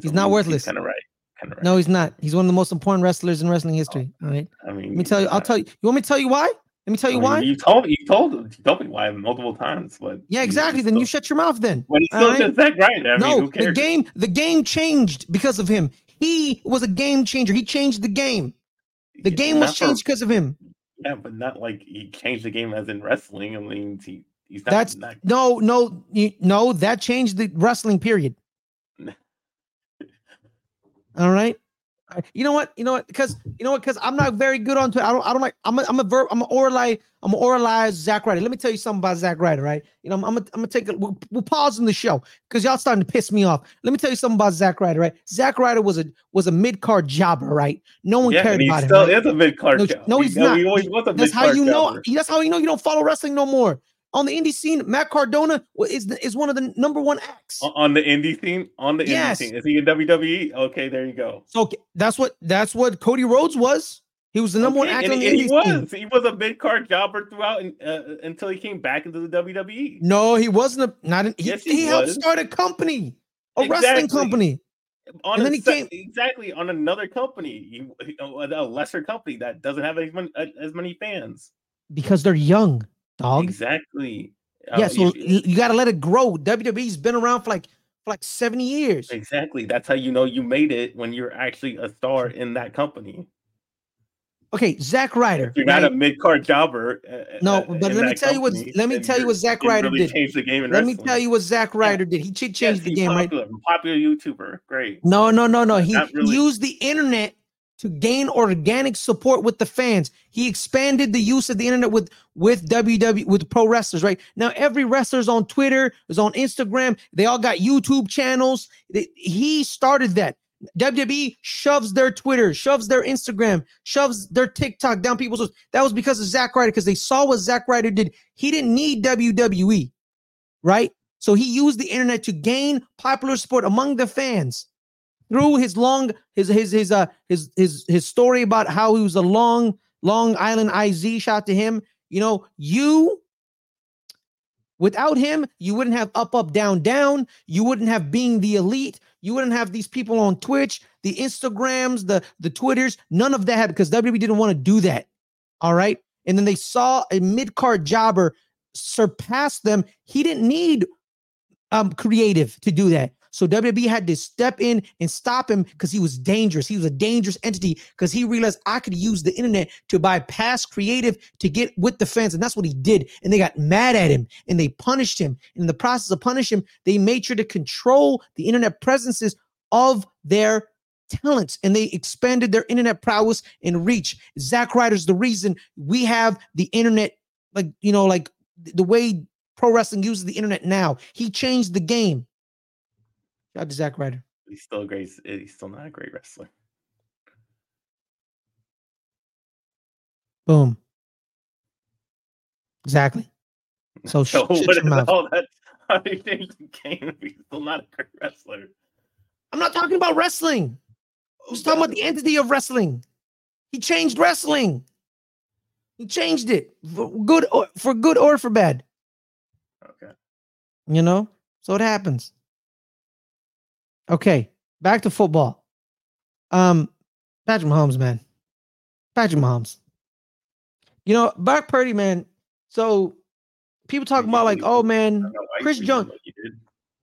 Speaker 1: He's not worthless.
Speaker 2: Kind of right. Kind of right.
Speaker 1: No, he's not. He's one of the most important wrestlers in wrestling history. All right.
Speaker 2: I mean,
Speaker 1: Let me tell you. I'll tell you. You want me to tell you why? Let me tell
Speaker 2: I
Speaker 1: you
Speaker 2: mean,
Speaker 1: why.
Speaker 2: You told you told you told me why multiple times, but
Speaker 1: Yeah, exactly. Then you shut your mouth. Then.
Speaker 2: But he still
Speaker 1: right?
Speaker 2: Zack Ryder. I mean,
Speaker 1: no,
Speaker 2: who
Speaker 1: the game. The game changed because of him. He was a game changer. He changed the game. The
Speaker 2: Yeah,
Speaker 1: game was
Speaker 2: not for-
Speaker 1: changed because of him.
Speaker 2: Yeah, but not like he changed the game as in wrestling. I mean, he he's not.
Speaker 1: That's
Speaker 2: not
Speaker 1: no, no, you, no. That changed the wrestling period. (laughs) All right. You know what? You know what? Because you know what? Because I'm not very good on Twitter. I don't. I don't like. I'm. A, I'm a verb. I'm a oralize. I'm a oralize Zack Ryder. Let me tell you something about Zack Ryder. Right? You know, I'm. I'm. Gonna, take. A, we'll, we'll pause in the show because y'all starting to piss me off. Let me tell you something about Zack Ryder. Right? Zack Ryder was a was a mid card jobber. Right? No one
Speaker 2: yeah,
Speaker 1: cared about him.
Speaker 2: still
Speaker 1: right?
Speaker 2: is a mid card.
Speaker 1: No,
Speaker 2: job.
Speaker 1: no,
Speaker 2: He-
Speaker 1: he's not.
Speaker 2: He always was a
Speaker 1: That's how you know.
Speaker 2: jobber.
Speaker 1: That's how you know you don't follow wrestling no more. On the indie scene, Matt Cardona is the- is one of the number one acts.
Speaker 2: On the indie scene. On the
Speaker 1: Yes.
Speaker 2: indie scene, is he in WWE? Okay, there you go.
Speaker 1: So okay, that's what that's what Cody Rhodes was. He was the number one
Speaker 2: Okay,
Speaker 1: actor
Speaker 2: and,
Speaker 1: on the
Speaker 2: and he
Speaker 1: indie scene.
Speaker 2: was. He was a mid card jobber throughout in, uh, until he came back into the. WWE.
Speaker 1: No, he wasn't a not. An, he,
Speaker 2: Yes,
Speaker 1: he,
Speaker 2: he
Speaker 1: helped start a company, a wrestling company.
Speaker 2: On
Speaker 1: And then he
Speaker 2: se-
Speaker 1: came-
Speaker 2: exactly on another company, he, he- a a lesser company that doesn't have as many, as many fans.
Speaker 1: Because they're young, dog.
Speaker 2: Exactly. Uh,
Speaker 1: yeah, so
Speaker 2: if-
Speaker 1: you, you got to let it grow. WWE's been around for like for like seventy years.
Speaker 2: exactly. That's how you know you made it when you're actually a star (laughs) in that company.
Speaker 1: Okay, Zack Ryder.
Speaker 2: If you're not
Speaker 1: right?
Speaker 2: a mid card jobber. uh,
Speaker 1: No,
Speaker 2: uh,
Speaker 1: but let me tell you what-
Speaker 2: company,
Speaker 1: let me tell you what Zack Ryder
Speaker 2: really
Speaker 1: did.
Speaker 2: Changed the game in
Speaker 1: Let me tell you what Zack Ryder did. He changed
Speaker 2: Yes,
Speaker 1: the game, right?
Speaker 2: popular, Popular YouTuber. Great.
Speaker 1: No, no, no, no. He
Speaker 2: Not really.
Speaker 1: used the internet to gain organic support with the fans. He expanded the use of the internet with with WWE with pro wrestlers. Right now, every wrestler's on Twitter, is on Instagram. They all got YouTube channels. He started that. WWE shoves their Twitter, shoves their Instagram, shoves their TikTok down people's. That was because of Zack Ryder, because they saw what Zack Ryder did. He didn't need WWE, right? So he used the internet to gain popular support among the fans through his long his his his uh his his his story about how he was a long Long Island IZ shot to him. You know, you without him, you wouldn't have up up down down. You wouldn't have being the elite. You wouldn't have these people on Twitch, the Instagrams, the the Twitters. None of that because WWE didn't want to do that. All right, and then they saw a mid card jobber surpass them. He didn't need um creative to do that. So WWE had to step in and stop him because he was dangerous. He was a dangerous entity because he realized I could use the internet to bypass creative to get with the fans. And that's what he did. And they got mad at him and they punished him. And in the process of punishing him, they made sure to control the internet presences of their talents and they expanded their internet prowess and reach. Zack Ryder's the reason we have the internet, like, you know, like the way pro wrestling uses the internet now. He changed the game. Shout out to Zack Ryder.
Speaker 2: He's still a great. Eh, he's still not a great wrestler.
Speaker 1: Boom. Exactly. (laughs) So,
Speaker 2: So
Speaker 1: shut
Speaker 2: what
Speaker 1: your
Speaker 2: is
Speaker 1: mouth.
Speaker 2: all that? (laughs) How do you the game if he's still not a great wrestler?
Speaker 1: I'm not talking about wrestling. I'm oh, talking about the entity of wrestling. He changed wrestling. He changed it for good or for good or for bad.
Speaker 2: Okay.
Speaker 1: You know? So it happens. Okay, back to football. Um, Patrick Mahomes, man. Patrick Mahomes. You know, Brock Purdy, man. So people talking about like, oh man, Chris Jones-.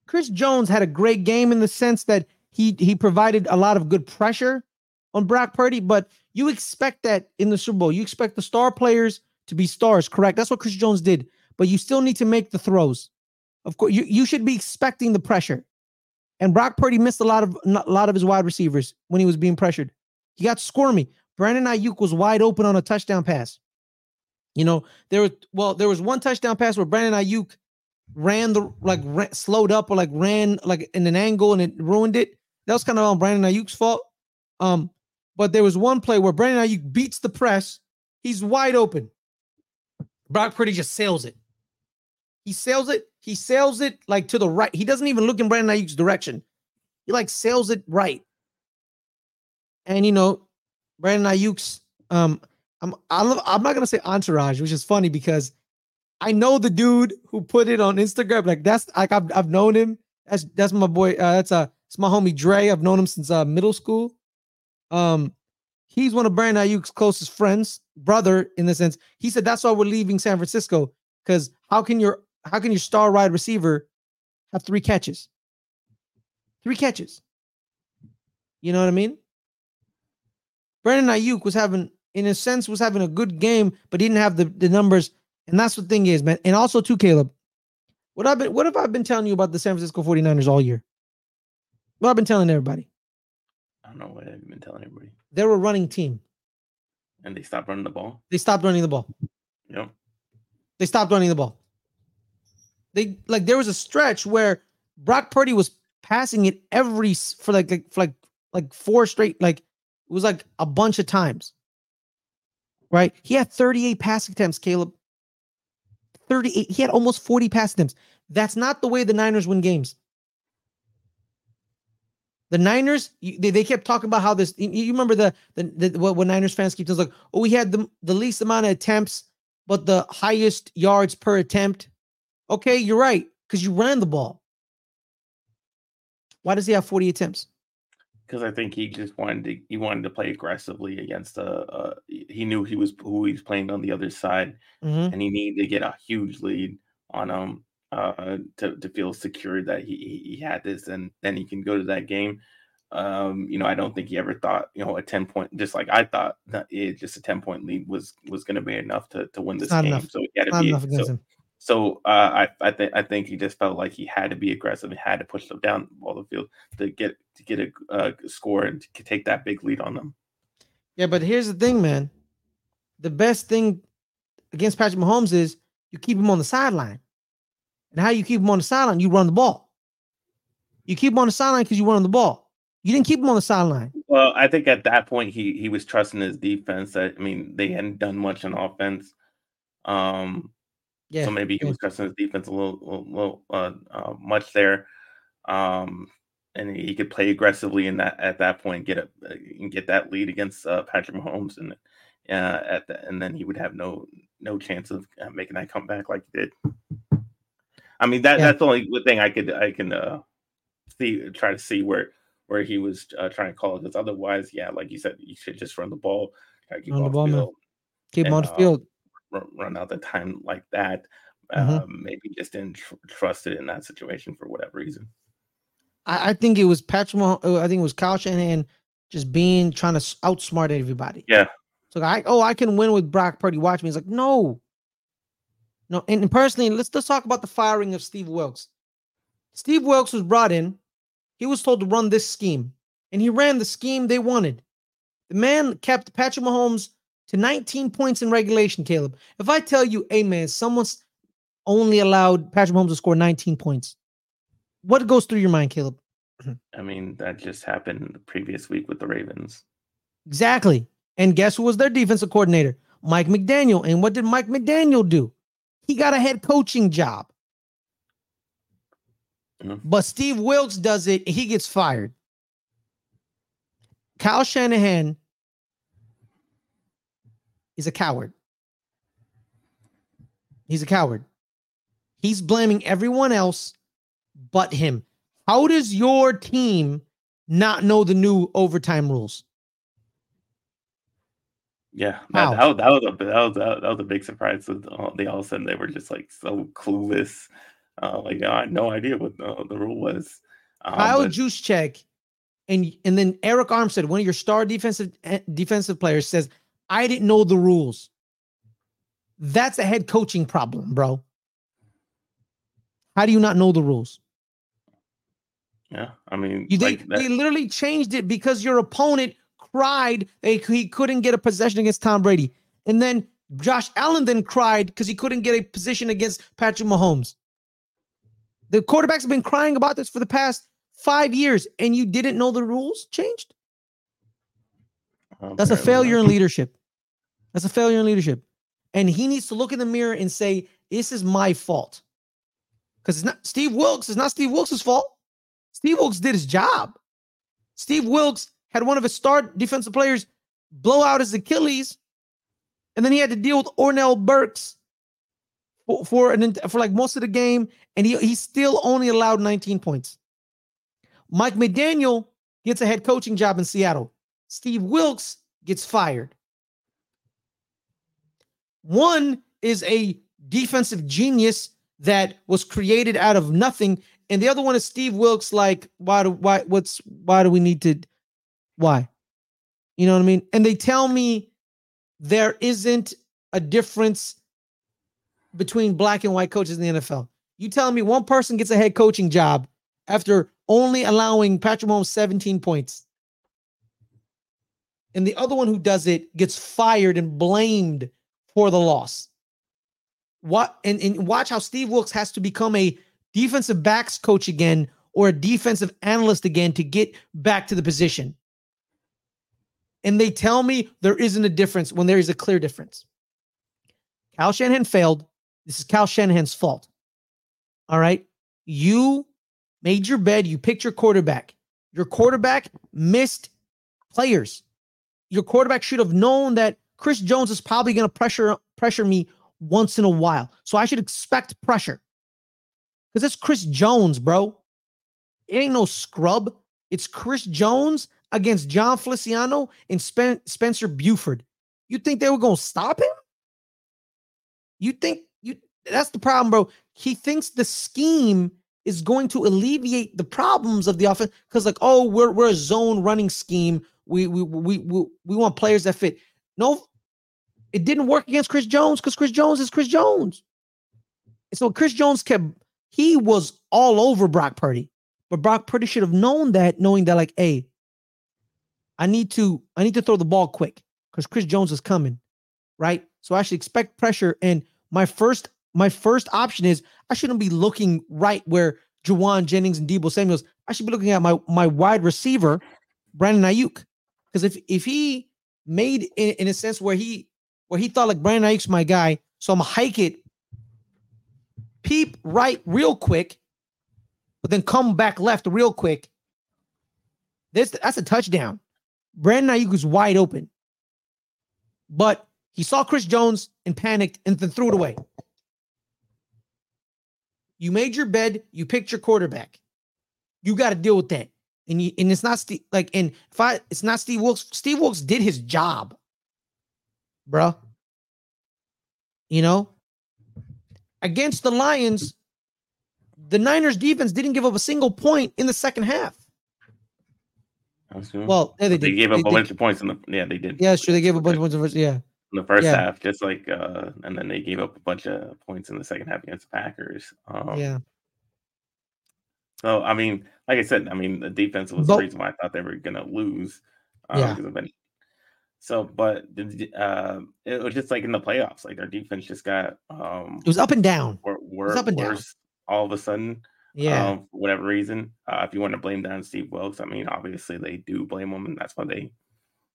Speaker 1: Chris Jones had a great game in the sense that he he provided a lot of good pressure on Brock Purdy, but you expect that in the Super Bowl. You expect the star players to be stars, correct? That's what Chris Jones did, but you still need to make the throws. Of course, you, you should be expecting the pressure. And Brock Purdy missed a lot of a lot of his wide receivers when he was being pressured. He got squirmy. Brandon Aiyuk was wide open on a touchdown pass. You know, there was well, there was one touchdown pass where Brandon Aiyuk ran the like ran, slowed up or like ran like in an angle and it ruined it. That was kind of on Brandon Aiyuk's fault. Um, but there was one play where Brandon Aiyuk beats the press. He's wide open. Brock Purdy just sails it. He sails it. He sails it like to the right. He doesn't even look in Brandon Aiyuk's direction. He like sails it right. And you know, Brandon Aiyuk's um I'm I'm not gonna say entourage, which is funny because I know the dude who put it on Instagram. Like that's like I've I've known him. That's that's my boy. Uh, that's uh it's my homie Dre. I've known him since uh, middle school. Um, he's one of Brandon Aiyuk's closest friends, brother in the sense. He said that's why we're leaving San Francisco because how can your how can your star wide receiver have three catches? Three catches. You know what I mean? Brandon Aiyuk was having, in a sense, was having a good game, but he didn't have the, the numbers. And that's the thing is, man. And also too, Caleb, what I've been what have I been telling you about the San Francisco 49ers all year? What I've been telling everybody.
Speaker 2: I don't know what I've been telling everybody.
Speaker 1: They're a running team.
Speaker 2: And they stopped running the ball.
Speaker 1: They stopped running the ball.
Speaker 2: Yep.
Speaker 1: They stopped running the ball. They like there was a stretch where Brock Purdy was passing it every for like like for like like four straight like it was like a bunch of times. Right? He had 38 pass attempts, Caleb. 38. He had almost 40 pass attempts. That's not the way the Niners win games. The Niners, they, they kept talking about how this. You, remember the the, the what, what Niners fans keep telling like, oh, we had the the least amount of attempts, but the highest yards per attempt. Okay, you're right because you ran the ball. Why does he have 40 attempts?
Speaker 2: Because I think he just wanted to he wanted to play aggressively against a, uh he knew he was who he's playing on the other side
Speaker 1: Mhm.
Speaker 2: and he needed to get a huge lead on him uh to, to feel secure that he he he had this and then he can go to that game. Um, you know, I don't think he ever thought, you know, a 10 point, just like I thought that it just a 10 point lead was was going to be enough to, to win this game. Enough. So he had to be so, so uh, I I think I think he just felt like he had to be aggressive and had to push them down all the field to get to get a uh, score and to take that big lead on them.
Speaker 1: Yeah, but here's the thing, man. The best thing against Patrick Mahomes is you keep him on the sideline. And how you keep him on the sideline? You run the ball. You keep him on the sideline because you run the ball. You didn't keep him on the sideline.
Speaker 2: Well, I think at that point he he was trusting his defense. I mean, they hadn't done much on offense. Um, yeah. So maybe he was trusting his defense a little, little, little uh, uh, much there. Um, and he could play aggressively in that at that point, get a and get that lead against uh, Patrick Mahomes, and uh, at the, and then he would have no no chance of uh, making that comeback like he did. I mean that yeah. that's the only good thing I could I can uh, see try to see where where he was uh, trying to call it because otherwise, yeah, like you said, you should just run the ball,
Speaker 1: keep run the ball, field, keep and, on the uh, field,
Speaker 2: run, out the time like that. Mm-hmm. Um, maybe just didn't tr- trust it in that situation for whatever reason.
Speaker 1: I, I think it was Patrick. Uh, I think it was Kyle Shanahan just being trying to outsmart everybody.
Speaker 2: Yeah.
Speaker 1: So I oh I can win with Brock Purdy. Watch me. He's like no, no. And, and personally, let's let's talk about the firing of Steve Wilks. Steve Wilks was brought in. He was told to run this scheme, and he ran the scheme they wanted. The man kept Patrick Mahomes to 19 points in regulation. Caleb, if I tell you, hey man, someone's only allowed Patrick Mahomes to score 19 points, what goes through your mind, Caleb? (clears throat)
Speaker 2: I mean, that just happened the previous week with the Ravens.
Speaker 1: Exactly. And guess who was their defensive coordinator? Mike McDaniel. And what did Mike McDaniel do? He got a head coaching job. Mm-hmm. But Steve Wilks does it, he gets fired. Kyle Shanahan is a coward. He's a coward. He's blaming everyone else but him. How does your team not know the new overtime rules?
Speaker 2: Yeah, that, that, that, was a that was a, that was a big surprise. They all of a sudden they were just like so clueless. Uh, like I had no idea what the, the rule was.
Speaker 1: Um, Kyle but... Juszczyk and and then Arik Armstead, one of your star defensive eh, defensive players, says, "I didn't know the rules." That's a head coaching problem, bro. How do you not know the rules?
Speaker 2: Yeah, I mean,
Speaker 1: you, like they, they literally changed it because your opponent cried he couldn't get a possession against Tom Brady, and then Josh Allen then cried because he couldn't get a position against Patrick Mahomes. The quarterbacks have been crying about this for the past five years, and you didn't know the rules changed. That's a failure in leadership. That's a failure in leadership, and he needs to look in the mirror and say, "This is my fault." Because it's not Steve Wilks. It's not Steve Wilks' fault. Steve Wilks did his job. Steve Wilks had one of his star defensive players blow out his Achilles, and then he had to deal with Oren Burks for for, an, for like most of the game, and he he still only allowed 19 points. Mike McDaniel gets a head coaching job in Seattle. Steve Wilks gets fired. One is a defensive genius that was created out of nothing and the other one is Steve Wilks. Like, why do why what's why do we need to why? You know what I mean? And they tell me there isn't a difference between black and white coaches in the NFL. You tell me one person gets a head coaching job after only allowing Patrick Mahomes 17 points. And the other one who does it gets fired and blamed for the loss. What and, and watch how Steve Wilks has to become a defensive backs coach again or a defensive analyst again to get back to the position. And they tell me there isn't a difference when there is a clear difference. Kyle Shanahan failed. This is Kyle Shanahan's fault. All right. You made your bed, you picked your quarterback. Your quarterback missed players. Your quarterback should have known that Chris Jones is probably going to pressure pressure me once in a while. So I should expect pressure. Because it's Chris Jones, bro. It ain't no scrub. It's Chris Jones against Jon Feliciano and Spen- Spencer Burford. You think they were gonna stop him? You think you that's the problem, bro. He thinks the scheme is going to alleviate the problems of the offense. Because like oh we're we're a zone running scheme. We we we we, we want players that fit. No it didn't work against Chris Jones because Chris Jones is Chris Jones. And so Chris Jones kept he was all over Brock Purdy. But Brock Purdy should have known that knowing that like hey I need to I need to throw the ball quick because Chris Jones is coming right? So I should expect pressure. And my first my first option is I shouldn't be looking right where Jauan Jennings and Deebo Samuels. I should be looking at my my wide receiver, Brandon Aiyuk. Because if if he made in, in a sense where he where he thought like Brandon Aiyuk's my guy, so I'm gonna hike it, peep right real quick, but then come back left real quick. This that's a touchdown. Brandon Aiyuk is wide open, but he saw Chris Jones and panicked and then threw it away. You made your bed. You picked your quarterback. You got to deal with that. And you, and it's not Steve, like and if I it's not Steve Wilks. Steve Wilks did his job, bro. You know, against the Lions, the Niners defense didn't give up a single point in the second half. Well, yeah,
Speaker 2: they, they gave up they, a bunch of points in the yeah they did.
Speaker 1: Yeah, sure. They gave a bunch of points. Yeah,
Speaker 2: in the first yeah. half, just like uh, and then they gave up a bunch of points in the second half against the Packers.
Speaker 1: Um, yeah.
Speaker 2: So I mean, like I said, I mean the defense was but, the reason why I thought they were gonna lose. Um, yeah. Been, so, but uh, it was just like in the playoffs, like their defense just got um,
Speaker 1: it was up and down.
Speaker 2: Were, were up and down. all of a sudden.
Speaker 1: Yeah.
Speaker 2: Um, for whatever reason, uh, if you want to blame on Steve Wilks, I mean, obviously they do blame him, and that's why they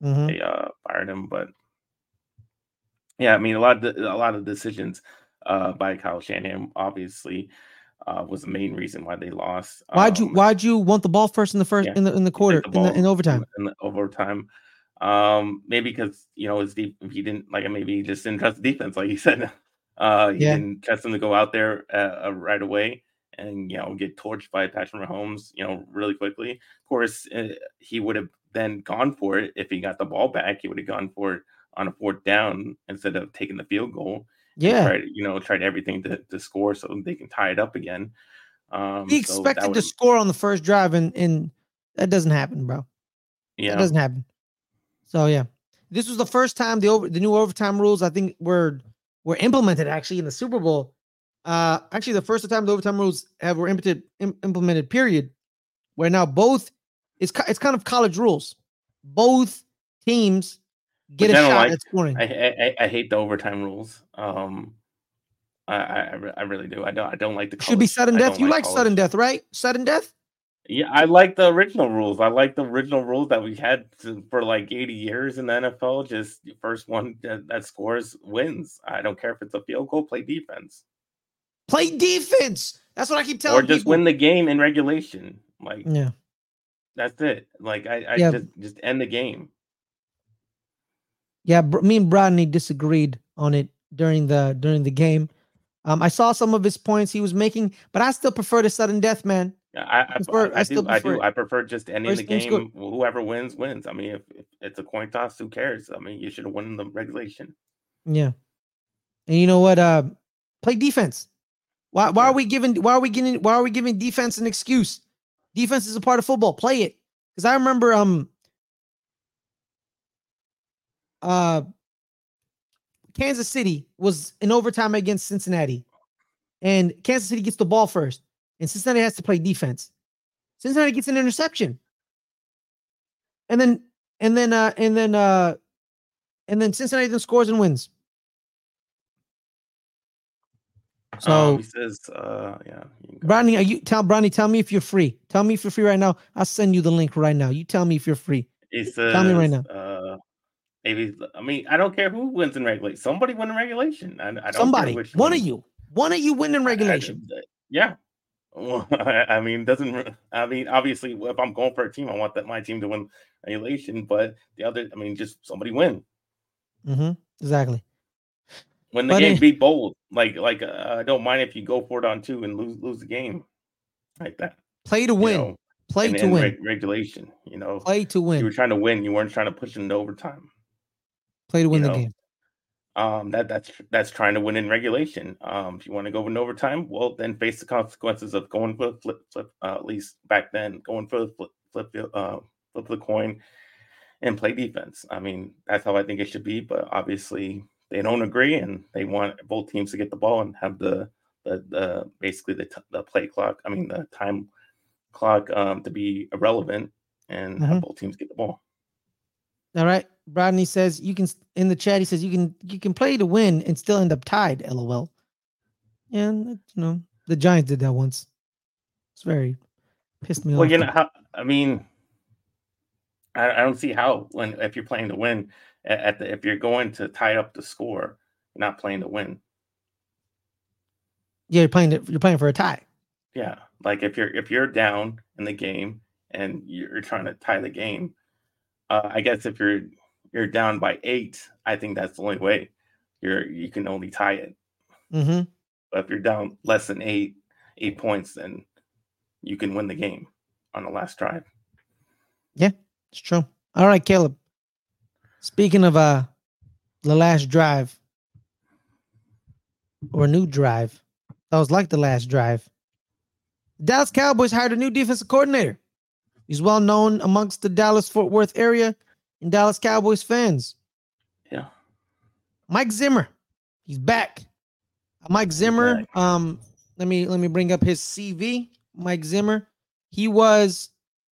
Speaker 2: mm-hmm. they uh, fired him. But yeah, I mean a lot of the, a lot of decisions uh, by Kyle Shanahan obviously uh, was the main reason why they lost.
Speaker 1: Why'd you um, Why'd you want the ball first in the first yeah, in the in the quarter the in, the, in overtime
Speaker 2: in the overtime? Um, maybe because you know his deep he didn't like maybe he just didn't trust the defense like he said. (laughs) Uh, he yeah. didn't trust them to go out there uh, uh, right away and you know get torched by Patrick Mahomes you know really quickly. Of course, uh, he would have then gone for it if he got the ball back. He would have gone for it on a fourth down instead of taking the field goal.
Speaker 1: Yeah,
Speaker 2: tried, you know, tried everything to, to score so they can tie it up again. Um,
Speaker 1: he expected so to score on the first drive, and and that doesn't happen, bro. Yeah, that doesn't happen. So yeah, this was the first time the over the new overtime rules I think were were implemented actually in the Super Bowl. Uh, actually, the first time the overtime rules have were implemented implemented. Period. Where now both it's it's kind of college rules. Both teams get a shot like, at scoring.
Speaker 2: I, I, I hate the overtime rules. Um, I, I, I really do. I don't I don't like the
Speaker 1: college. should be sudden death. You like, like sudden death, right? Sudden death.
Speaker 2: Yeah, I like the original rules. I like the original rules that we had to, for like 80 years in the NFL. Just first one that, that, scores wins. I don't care if it's a field goal. Play defense.
Speaker 1: Play defense. That's what I keep telling.
Speaker 2: Or just
Speaker 1: people.
Speaker 2: win the game in regulation. Like
Speaker 1: yeah,
Speaker 2: that's it. Like I, I yeah. just just end the game.
Speaker 1: Yeah, me and Rodney disagreed on it during the during the game. Um, I saw some of his points he was making, but I still prefer the sudden death, man.
Speaker 2: Yeah, I, I, prefer, I, I still do, I do. I prefer just ending the game. Whoever wins wins. I mean, if, if, it's a coin toss, who cares? I mean, you should have won the regulation.
Speaker 1: Yeah, and you know what? Uh, play defense. Why? Why are we giving? Why are we giving? Why are we giving defense an excuse? Defense is a part of football. Play it. Because I remember, um, uh, Kansas City was in overtime against Cincinnati, and Kansas City gets the ball first, and Cincinnati has to play defense. Cincinnati gets an interception, and then and then uh and then uh and then Cincinnati then scores and wins. So
Speaker 2: um, he says, uh, yeah.
Speaker 1: Bronny, are you tell Bronny, tell me if you're free. Tell me if you're free right now. I'll send you the link right now. You tell me if you're free.
Speaker 2: He says, tell me right now. Uh, Maybe I mean I don't care who wins in regulation. Somebody win in regulation. I, I don't
Speaker 1: Somebody, one, one of you, one of you win in regulation.
Speaker 2: I, I, yeah. Well, (laughs) I mean, doesn't I mean obviously if I'm going for a team, I want that my team to win regulation. But the other, I mean, just somebody win.
Speaker 1: Mm-hmm. Exactly.
Speaker 2: When the but game, be bold. Like like uh, I don't mind if you go for it on two and lose lose the game like that.
Speaker 1: Play to win. You know, Play and, to and win. Reg-
Speaker 2: regulation. You know.
Speaker 1: Play to win.
Speaker 2: You were trying to win. You weren't trying to push it into overtime.
Speaker 1: Play to win you the game.
Speaker 2: Um, that that's that's trying to win in regulation. Um, if you want to go in overtime, well, then face the consequences of going for the flip flip. Uh, at least back then, going for the flip flip uh, flip the coin and play defense. I mean, that's how I think it should be. But obviously, they don't agree, and they want both teams to get the ball and have the the, the basically the, t- the play clock. I mean, the time clock um, to be irrelevant, and mm-hmm. have both teams get the ball.
Speaker 1: All right. Rodney says you can in the chat. He says you can you can play to win and still end up tied. LOL. And you know the Giants did that once. It's very pissed me
Speaker 2: well,
Speaker 1: off.
Speaker 2: Well, you know how I mean, I, I, don't see how when if you're playing to win at the if you're going to tie up the score, you're not playing to win.
Speaker 1: Yeah, you're playing to, you're playing for a tie.
Speaker 2: Yeah, like if you're if you're down in the game and you're trying to tie the game, uh, I guess if you're you're down by eight, I think that's the only way. You're you can only tie it.
Speaker 1: Mm-hmm.
Speaker 2: But if you're down less than eight eight points, then you can win the game on the last drive.
Speaker 1: Yeah, it's true. All right, Caleb. Speaking of uh the last drive or new drive, that was like the last drive. Dallas Cowboys hired a new defensive coordinator. He's well known amongst the Dallas Fort Worth area and Dallas Cowboys fans.
Speaker 2: Yeah.
Speaker 1: Mike Zimmer. He's back. Mike Zimmer. Um, let me let me bring up his CV. Mike Zimmer. He was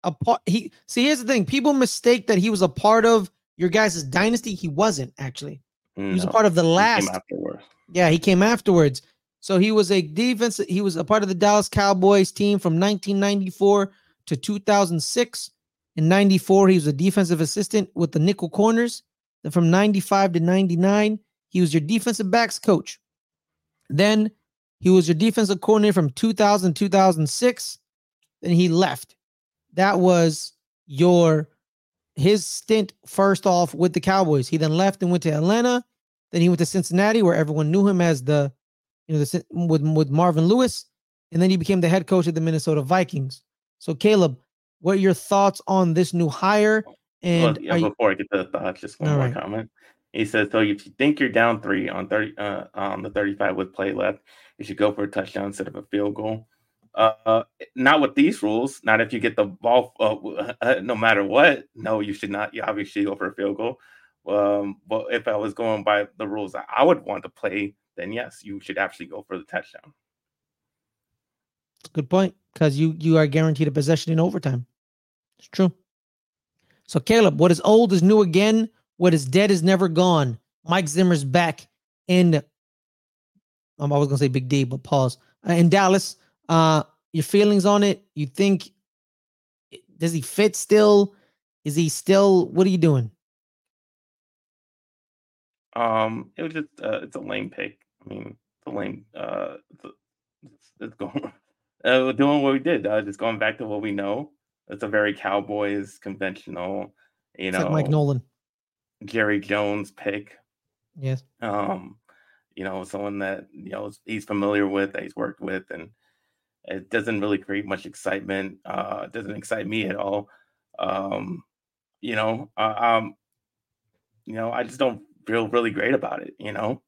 Speaker 1: a part. He see. Here's the thing. People mistake that he was a part of your guys' dynasty. He wasn't actually. No, he was a part of the last. He yeah, he came afterwards. So he was a defense. He was a part of the Dallas Cowboys team from 1994 to 2006. In 94, he was a defensive assistant with the nickel corners. Then from 95 to 99, he was your defensive backs coach. Then he was your defensive coordinator from 2000 2006. Then he left. That was your his stint first off with the Cowboys. He then left and went to Atlanta. Then he went to Cincinnati, where everyone knew him as the you know, the, with with Marvin Lewis, and then he became the head coach of the Minnesota Vikings. So, Caleb, what are your thoughts on this new hire? And
Speaker 2: well, yeah, before you... I get to the thoughts, just one All more right. comment. He says, "So if you think you're down three on thirty uh, on the thirty-five with play left, you should go for a touchdown instead of a field goal." Uh, not with these rules. Not if you get the ball, uh, (laughs) uh, no matter what. No, you should not. You obviously go for a field goal. Um, but if I was going by the rules that I would want to play, then yes, you should actually go for the touchdown.
Speaker 1: Good point, because you you are guaranteed a possession in overtime. It's true. So Caleb, what is old is new again. What is dead is never gone. Mike Zimmer's back in. Um, I was gonna say Big D, but pause. Uh, in Dallas, uh, your feelings on it? You think does he fit still? Is he still? What are you doing?
Speaker 2: Um, it was just uh, it's a lame pick. I mean, the lame. Uh, it's, it's going. Uh, doing what we did. Uh, just going back to what we know. It's a very Cowboys conventional. You it's know,
Speaker 1: Mike Nolan,
Speaker 2: Jerry Jones pick.
Speaker 1: Yes.
Speaker 2: Um, you know, someone that you know he's familiar with, that he's worked with, and it doesn't really create much excitement. Uh, it doesn't excite me at all. Um, you know, uh, um, you know, I just don't feel really great about it. You know,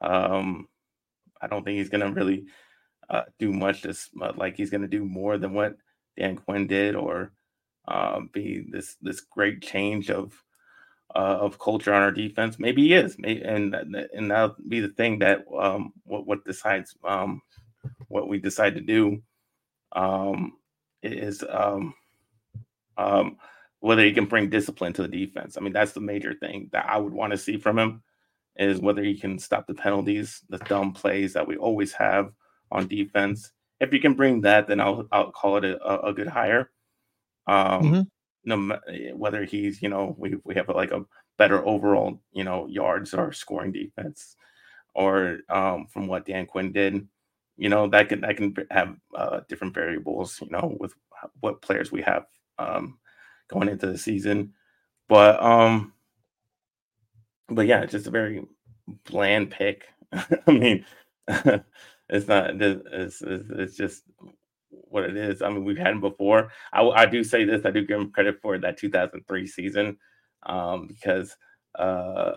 Speaker 2: um, I don't think he's gonna really uh, do much. This uh, like he's gonna do more than what Dan Quinn did, or uh, be this this great change of uh, of culture on our defense. Maybe he is, Maybe, and and that'll be the thing that um, what what decides um, what we decide to do um, is um, um, whether he can bring discipline to the defense. I mean, that's the major thing that I would want to see from him is whether he can stop the penalties, the dumb plays that we always have on defense. If you can bring that, then I'll I'll call it a, a good hire. Um, mm-hmm. no, whether he's you know we we have like a better overall you know yards or scoring defense, or um, from what Dan Quinn did, you know that can that can have uh, different variables. You know with what players we have um, going into the season, but um, but yeah, it's just a very bland pick. (laughs) I mean, (laughs) it's not. It's, it's, it's just what it is. I mean, we've had him before. I, I do say this. I do give him credit for that 2003 season um, because uh,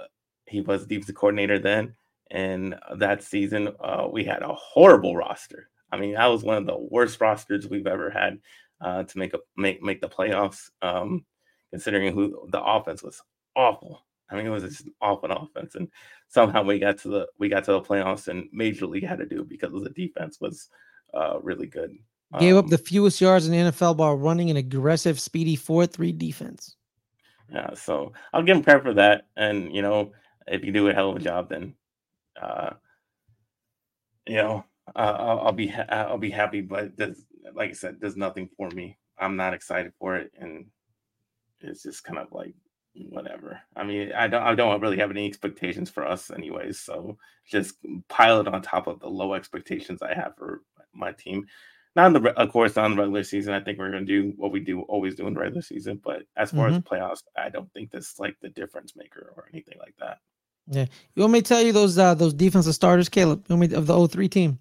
Speaker 2: he was defensive coordinator then, and that season uh, we had a horrible roster. I mean, that was one of the worst rosters we've ever had uh, to make a make make the playoffs. Um, considering who the offense was awful. I mean, it was just an awful offense, and somehow we got to the we got to the playoffs, and Major League had to do because the defense was uh, really good.
Speaker 1: Gave
Speaker 2: Um,
Speaker 1: up the fewest yards in the NFL while running an aggressive, speedy 4 3 defense.
Speaker 2: Yeah, so I'll give him credit for that. And you know, if you do a hell of a job, then uh, you know, uh, I'll, I'll be ha- I'll be happy. But there's, like I said, there's nothing for me. I'm not excited for it, and it's just kind of like whatever. I mean, I don't I don't really have any expectations for us, anyways. So just pile it on top of the low expectations I have for my team. Not in the of course not in the regular season. I think we're gonna do what we do always do in the regular season. But as far as playoffs, I don't think that's like the difference maker or anything like that. Yeah.
Speaker 1: You want me to tell you those uh, those defensive starters, Caleb? You want me of the 03 team?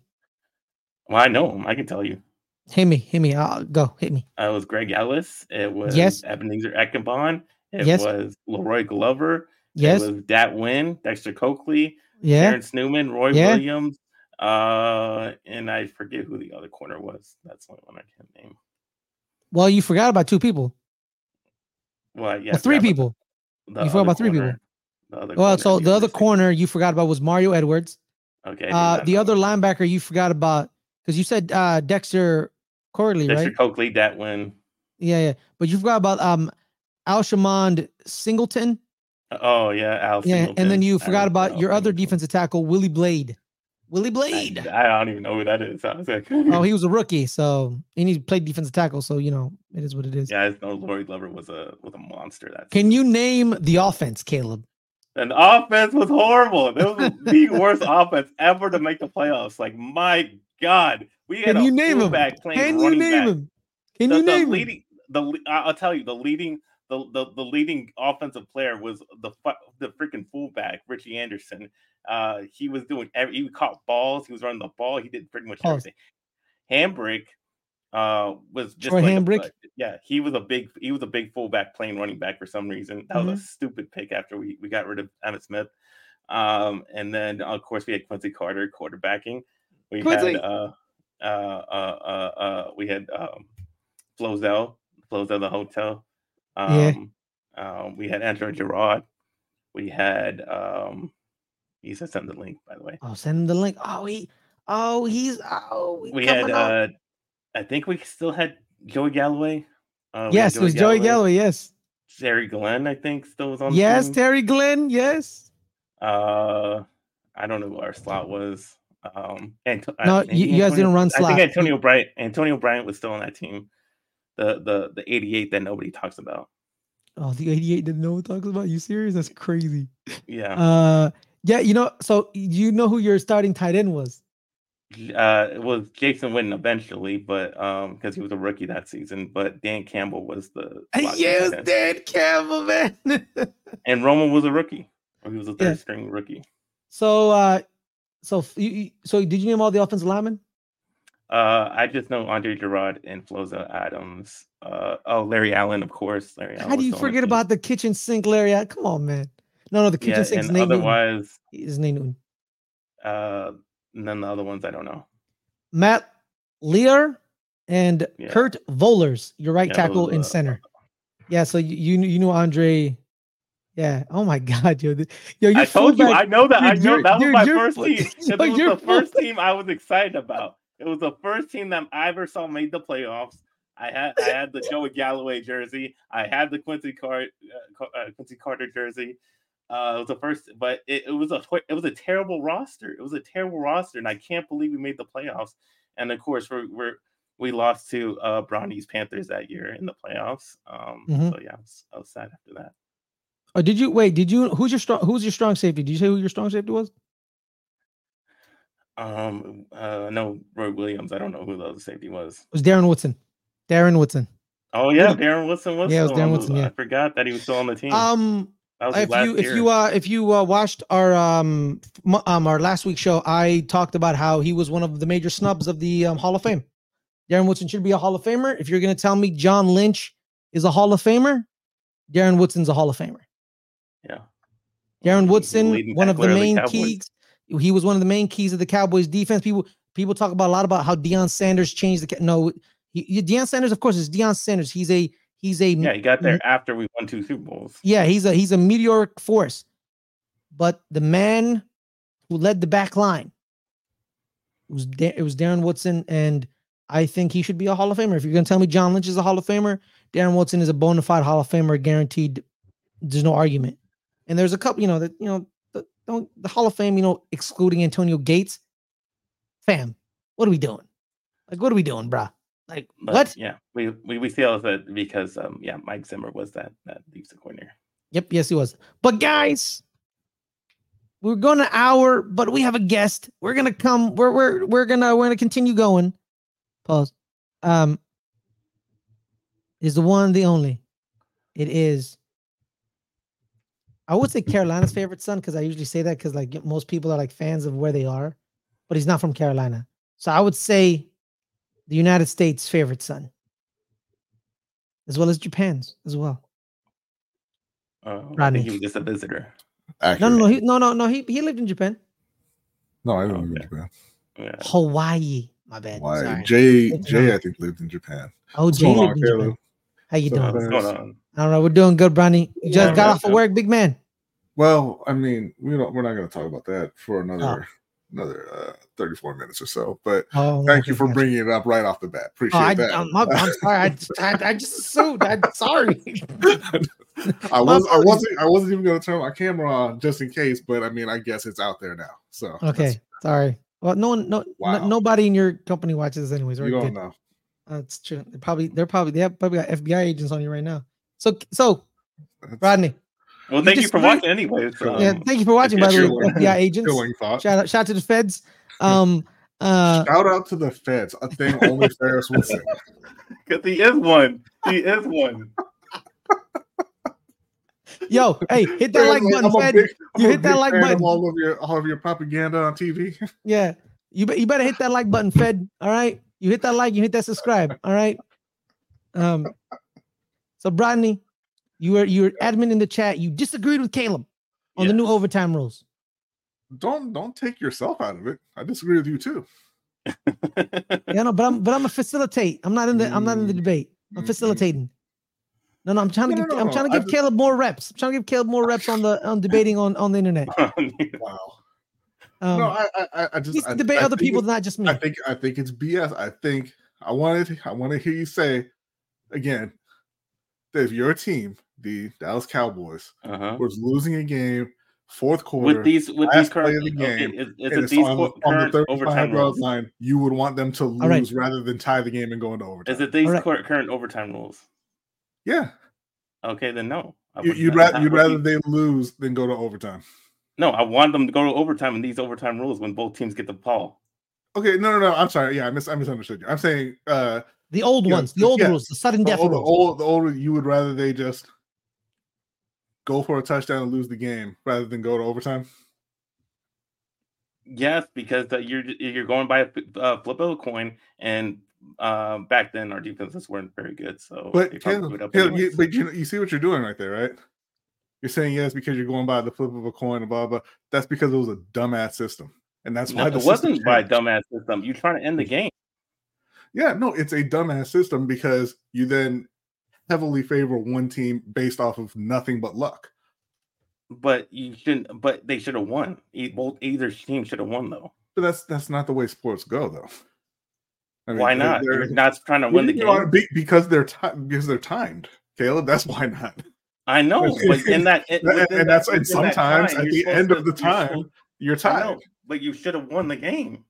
Speaker 2: Well, I know him. I can tell you.
Speaker 1: Hit me, hit me. I'll go. Hit me.
Speaker 2: Uh, it was Greg Ellis. It was
Speaker 1: Yes.
Speaker 2: Ebenezer Ekuban. It
Speaker 1: Yes.
Speaker 2: was La'Roi Glover.
Speaker 1: Yes.
Speaker 2: It was Dat Nguyen, Dexter Coakley,
Speaker 1: Yeah.
Speaker 2: Terrence Newman, Roy
Speaker 1: Yeah.
Speaker 2: Williams, uh, and I forget who the other corner was. That's the only one I can't name.
Speaker 1: Well, you forgot about two people.
Speaker 2: Well, yeah,
Speaker 1: well, three people. you forgot about three
Speaker 2: corner.
Speaker 1: people. Well, so the other corner you forgot about was Mario Edwards.
Speaker 2: Okay.
Speaker 1: Uh, the other
Speaker 2: that.
Speaker 1: linebacker you forgot about because you said uh, Dexter Corley,
Speaker 2: Dexter
Speaker 1: right?
Speaker 2: Coakley, Dat Nguyen.
Speaker 1: Yeah, yeah. But you forgot about um, Alshermond Singleton.
Speaker 2: Uh, oh yeah, Al.
Speaker 1: Yeah, and then you forgot about your other defensive tackle, Willie Blade. Willie Blade.
Speaker 2: I don't even know who that is. (laughs) I was like,
Speaker 1: oh, he (laughs) was a rookie, so and he played defensive tackle, so you know it is what it is.
Speaker 2: yeah, I know La'Roi Glover was a was a monster. That
Speaker 1: Can you name the offense, Caleb?
Speaker 2: And offense was horrible. It was the worst offense ever to make the playoffs. Like my God, we had
Speaker 1: Can
Speaker 2: a
Speaker 1: you name him? Can you name
Speaker 2: back.
Speaker 1: him? Can
Speaker 2: the,
Speaker 1: you
Speaker 2: the
Speaker 1: name him?
Speaker 2: the I'll tell you the leading the, the the leading offensive player was the the freaking fullback Richie Anderson. Uh, he was doing every he caught balls. He was running the ball. He did pretty much
Speaker 1: Pause.
Speaker 2: everything. Hambrick uh was just
Speaker 1: Troy
Speaker 2: like
Speaker 1: Hambrick?
Speaker 2: uh, yeah, he was a big he was a big fullback playing running back for some reason. That
Speaker 1: Mm-hmm.
Speaker 2: was a stupid pick after we we got rid of Emmitt Smith. Um, and then of course we had Quincy Carter quarterbacking. We
Speaker 1: Quincy!
Speaker 2: had uh uh uh uh, uh we had um Flozell, Flozell the hotel.
Speaker 1: Yeah.
Speaker 2: Um, um we had Andrew Gerard. We had um he said send the link by the way.
Speaker 1: Oh, send him the link. Oh, he. Oh, he's. Oh, he
Speaker 2: We had uh I think we still had Joey Galloway. Uh,
Speaker 1: yes, it was Joey Galloway. Yes.
Speaker 2: Terry Glenn, I think, still was on.
Speaker 1: Yes. Terry Glenn. Yes.
Speaker 2: Uh, I don't know who our slot was. Um, Anto-
Speaker 1: No, you- guys didn't run
Speaker 2: I think Antonio Bryant. Antonio Bryant was still on that team. The the the 88 that nobody talks about.
Speaker 1: Oh, the 88 didn't know what talks about. You serious? That's crazy.
Speaker 2: Yeah.
Speaker 1: Uh, yeah, you know. So you know who your starting tight end was?
Speaker 2: Uh, it was Jason Witten eventually, but um, because he was a rookie that season. But Dan Campbell was the (laughs)
Speaker 1: Yes,
Speaker 2: tight.
Speaker 1: Dan Campbell, man. (laughs)
Speaker 2: and Roman was a rookie. He was a third
Speaker 1: Yeah.
Speaker 2: string rookie.
Speaker 1: so, uh, so you, you- so did you name all the offensive linemen?
Speaker 2: Uh, I just know Andre Gerard and Flozell Adams. Uh, oh, Larry Allen, of course. Larry Allen
Speaker 1: How do you forget about the kitchen sink, Larry? Come on, man. No, no, the kitchen
Speaker 2: yeah,
Speaker 1: sink's
Speaker 2: and
Speaker 1: Newton.
Speaker 2: otherwise,
Speaker 1: His name Newton.
Speaker 2: uh, and then the other ones I don't know.
Speaker 1: Matt Lehr and
Speaker 2: Yeah.
Speaker 1: Kurt Vollers, your right
Speaker 2: Yeah,
Speaker 1: tackle and center. Yeah, so you you, knew- Andre. Yeah. Oh my (laughs) God, yo, yo,
Speaker 2: I told you, I know that. I know that was my first team. (laughs) It was the first team I was excited about. It was the first team that I ever saw made the playoffs. I had I had the Joey Galloway jersey. I had the Quincy Car- uh, uh, Quincy Carter jersey. Uh, it was the first, but it, it was a it was a terrible roster. It was a terrible roster, and I can't believe we made the playoffs. And of course, we're, we're we lost to uh, Brownies Panthers that year in the playoffs. Um,
Speaker 1: Mhm.
Speaker 2: So yeah, I was, I was sad after that.
Speaker 1: Oh, did you wait? Did you? Who's your strong? Who's your strong safety? Did you say who your strong safety was?
Speaker 2: Um, uh, no, Roy Williams. I don't know who the other safety was.
Speaker 1: It was Darren Woodson. Darren Woodson.
Speaker 2: Oh yeah, Darren Woodson was.
Speaker 1: Yeah, it was Darren Woodson, yeah.
Speaker 2: I forgot that he was still on the team.
Speaker 1: Um,
Speaker 2: that was
Speaker 1: if you if you uh if you uh, watched our um um our last week's show, I talked about how he was one of the major snubs of the um, Hall of Fame. Darren Woodson should be a Hall of Famer. If you're gonna tell me John Lynch is a Hall of Famer, Darren Woodson's a Hall of Famer.
Speaker 2: yeah.
Speaker 1: Darren Woodson, one of the main keys. He was one of the main keys of the Cowboys defense. People people talk about a lot about how Deion Sanders changed the no. He, Deion Sanders, of course, is Deion Sanders. He's a he's a
Speaker 2: Yeah, he got there after we won two Super Bowls.
Speaker 1: yeah, he's a he's a meteoric force. But the man who led the back line was Da- it was Darren Woodson, and I think he should be a Hall of Famer. If you're gonna tell me John Lynch is a Hall of Famer, Darren Woodson is a bona fide Hall of Famer, guaranteed. There's no argument. And there's a couple, you know, that you know, don't the Hall of Fame, you know, excluding Antonio Gates. Fam, what are we doing? Like, what are we doing, bruh? Like,
Speaker 2: But
Speaker 1: what?
Speaker 2: Yeah, we we we feel that because um yeah, Mike Zimmer was that that defensive coordinator.
Speaker 1: Yep, yes, he was. But guys, we're going an hour, but we have a guest. We're gonna come. We're we're we're gonna we're gonna continue going. Pause. Um, is the one, the only. It is. I would say Carolina's favorite son because I usually say that because like most people are like fans of where they are, but he's not from Carolina. So I would say the United States' favorite son, as well as Japan's as well.
Speaker 2: Uh, I
Speaker 1: Rodney.
Speaker 2: think he was just a visitor.
Speaker 1: No,
Speaker 3: Accurate.
Speaker 1: no, no, he, no, no, no. He he lived in Japan,
Speaker 3: No, I didn't live in Japan.
Speaker 2: Yeah.
Speaker 1: Hawaii. My bad.
Speaker 3: Why?
Speaker 1: Sorry.
Speaker 3: Jay, Jay. I think lived in Japan.
Speaker 1: Oh,
Speaker 3: What's
Speaker 1: Jay
Speaker 3: going on,
Speaker 1: in Japan. How you
Speaker 3: So,
Speaker 1: doing?
Speaker 2: What's going on?
Speaker 1: I don't know. We're doing good, Bronny. You just
Speaker 2: Yeah,
Speaker 1: got off of work, big man.
Speaker 3: Well, I mean, we don't. We're not going to talk about that for
Speaker 1: Oh.
Speaker 3: another another uh, thirty-four minutes or so. But
Speaker 1: Oh,
Speaker 3: thank you for
Speaker 1: okay.
Speaker 3: bringing it up right off the bat.
Speaker 1: Oh,
Speaker 3: Appreciate
Speaker 1: I,
Speaker 3: that.
Speaker 1: I'm, I'm sorry. I, just- I, I just assumed. I'm sorry. (laughs)
Speaker 3: I was I wasn't I wasn't even going to turn my camera on just in case. But I mean, I guess it's out there now. So
Speaker 1: Okay, sorry. Well, no one, no, no-
Speaker 3: Wow.
Speaker 1: nobody in your company watches this anyways. We're
Speaker 3: you don't know.
Speaker 1: That's true. They're probably, they're probably, they have probably got FBI agents on you right now. So, so Rodney,
Speaker 2: Well, thank you for
Speaker 1: disagree?
Speaker 2: watching anyway.
Speaker 3: Cool.
Speaker 1: yeah,
Speaker 2: Um,
Speaker 1: thank you for watching. By the way,
Speaker 3: chilling.
Speaker 1: FBI (laughs) agents. Shout out, shout out to the feds. Um, uh,
Speaker 3: Shout out to the feds. A thing only (laughs) Fares would say.
Speaker 2: Because he is one. He is one.
Speaker 1: yo, hey, hit that like button,
Speaker 3: I'm
Speaker 1: Fed.
Speaker 3: big-
Speaker 1: You hit that like
Speaker 3: fan of
Speaker 1: button.
Speaker 3: All of your all of your propaganda on TV. (laughs)
Speaker 1: Yeah. You, be, you better hit that like button, Fed. All right. You hit that like, you hit that subscribe. All right. Um, so Brodney, you were you were admin in the chat. You disagreed with Caleb on the new overtime rules.
Speaker 3: don't don't take yourself out of it. I disagree with you too.
Speaker 1: Yeah, no, but I'm but I'm a facilitate. I'm not in the I'm not in the debate. I'm
Speaker 3: mm, mm.
Speaker 1: facilitating. No, no, I'm trying to
Speaker 3: No,
Speaker 1: give
Speaker 3: no,
Speaker 1: I'm trying to
Speaker 3: I
Speaker 1: give
Speaker 3: just-
Speaker 1: Caleb more reps. I'm trying to give Caleb more reps on the on debating on on the internet. (laughs)
Speaker 3: Wow.
Speaker 1: Um,
Speaker 3: no, I I- I I just I,
Speaker 1: debate
Speaker 3: I
Speaker 1: other people,
Speaker 3: it-
Speaker 1: not just me.
Speaker 3: I think I think it's BS. I think I wanted I want to hear you say again that if your team, the Dallas Cowboys,
Speaker 2: uh-huh.
Speaker 3: was losing a game fourth quarter
Speaker 2: With these, with
Speaker 3: last
Speaker 2: these
Speaker 3: play
Speaker 2: current,
Speaker 3: of the
Speaker 2: okay, is, is
Speaker 3: and
Speaker 2: it
Speaker 3: it's
Speaker 2: these
Speaker 3: on,
Speaker 2: cur-
Speaker 3: the, on the 35
Speaker 2: overtime
Speaker 3: yard
Speaker 2: rules?
Speaker 3: line, you would want them to lose
Speaker 1: right.
Speaker 3: rather than tie the game and go into overtime.
Speaker 2: Is it these
Speaker 1: Alright.
Speaker 2: cur- current overtime rules?
Speaker 3: yeah,
Speaker 2: Okay, then no.
Speaker 3: You,
Speaker 2: would
Speaker 3: you'd
Speaker 2: not-
Speaker 3: rather
Speaker 2: not
Speaker 3: you'd rather
Speaker 2: these-
Speaker 3: they lose than go to overtime.
Speaker 2: No, I want them to go to overtime in these overtime rules when both teams get the ball.
Speaker 3: Okay, no, no, no. I'm sorry. Yeah, I mis I misunderstood you. I'm saying uh
Speaker 1: the old
Speaker 3: yeah,
Speaker 1: ones, the old
Speaker 3: yeah.
Speaker 1: rules, the sudden
Speaker 3: the
Speaker 1: death
Speaker 3: older,
Speaker 1: rules.
Speaker 3: old, the older you would rather they just go for a touchdown and lose the game rather than go to overtime.
Speaker 2: Yes, because uh, you're you're going by a uh, flip of a coin, and uh, back then our defenses weren't very good. So
Speaker 3: But Caleb,
Speaker 2: blew it up
Speaker 3: Caleb, you, but you, you see what you're doing right there, right? You're saying yes because you're going by the flip of a coin and blah blah. That's because it was a dumbass system, and that's
Speaker 2: No,
Speaker 3: why the
Speaker 2: it wasn't
Speaker 3: system
Speaker 2: by a dumbass system. You're trying to end the game.
Speaker 3: Yeah, no, it's a dumbass system because you then heavily favor one team based off of nothing but luck.
Speaker 2: But you shouldn't. But they should have won. Both either team should have won though.
Speaker 3: But that's that's not the way sports go, though. I mean,
Speaker 2: Why not?
Speaker 3: they're-
Speaker 2: You're not trying to win the
Speaker 3: know,
Speaker 2: game.
Speaker 3: be- because they're ti- because they're timed, Caleb. That's why not.
Speaker 2: I know, (laughs) but in that,
Speaker 3: And,
Speaker 2: in-
Speaker 3: and
Speaker 2: that-
Speaker 3: that's and sometimes
Speaker 2: time,
Speaker 3: at the end
Speaker 2: to-
Speaker 3: of the
Speaker 2: you're
Speaker 3: time you're tired.
Speaker 2: know, but you should have won the game.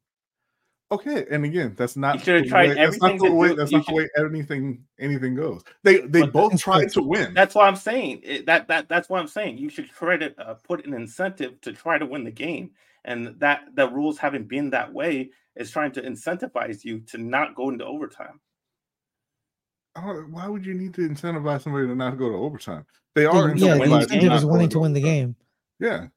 Speaker 3: Okay, and again, that's not.
Speaker 2: You should have tried
Speaker 3: way- That's not
Speaker 2: everything
Speaker 3: the way.
Speaker 2: do-
Speaker 3: That's
Speaker 2: you
Speaker 3: not the way anything anything goes. They they
Speaker 2: But
Speaker 3: both tried to win.
Speaker 2: That's why I'm saying it, that that that's what I'm saying. You should try to uh, put an incentive to try to win the game, and that the rules haven't been that way is trying to incentivize you to not go into overtime.
Speaker 3: I Why would you need to incentivize somebody to not go to overtime? They are
Speaker 1: yeah, the
Speaker 2: win the
Speaker 1: incentive is wanting to win the game.
Speaker 3: Yeah.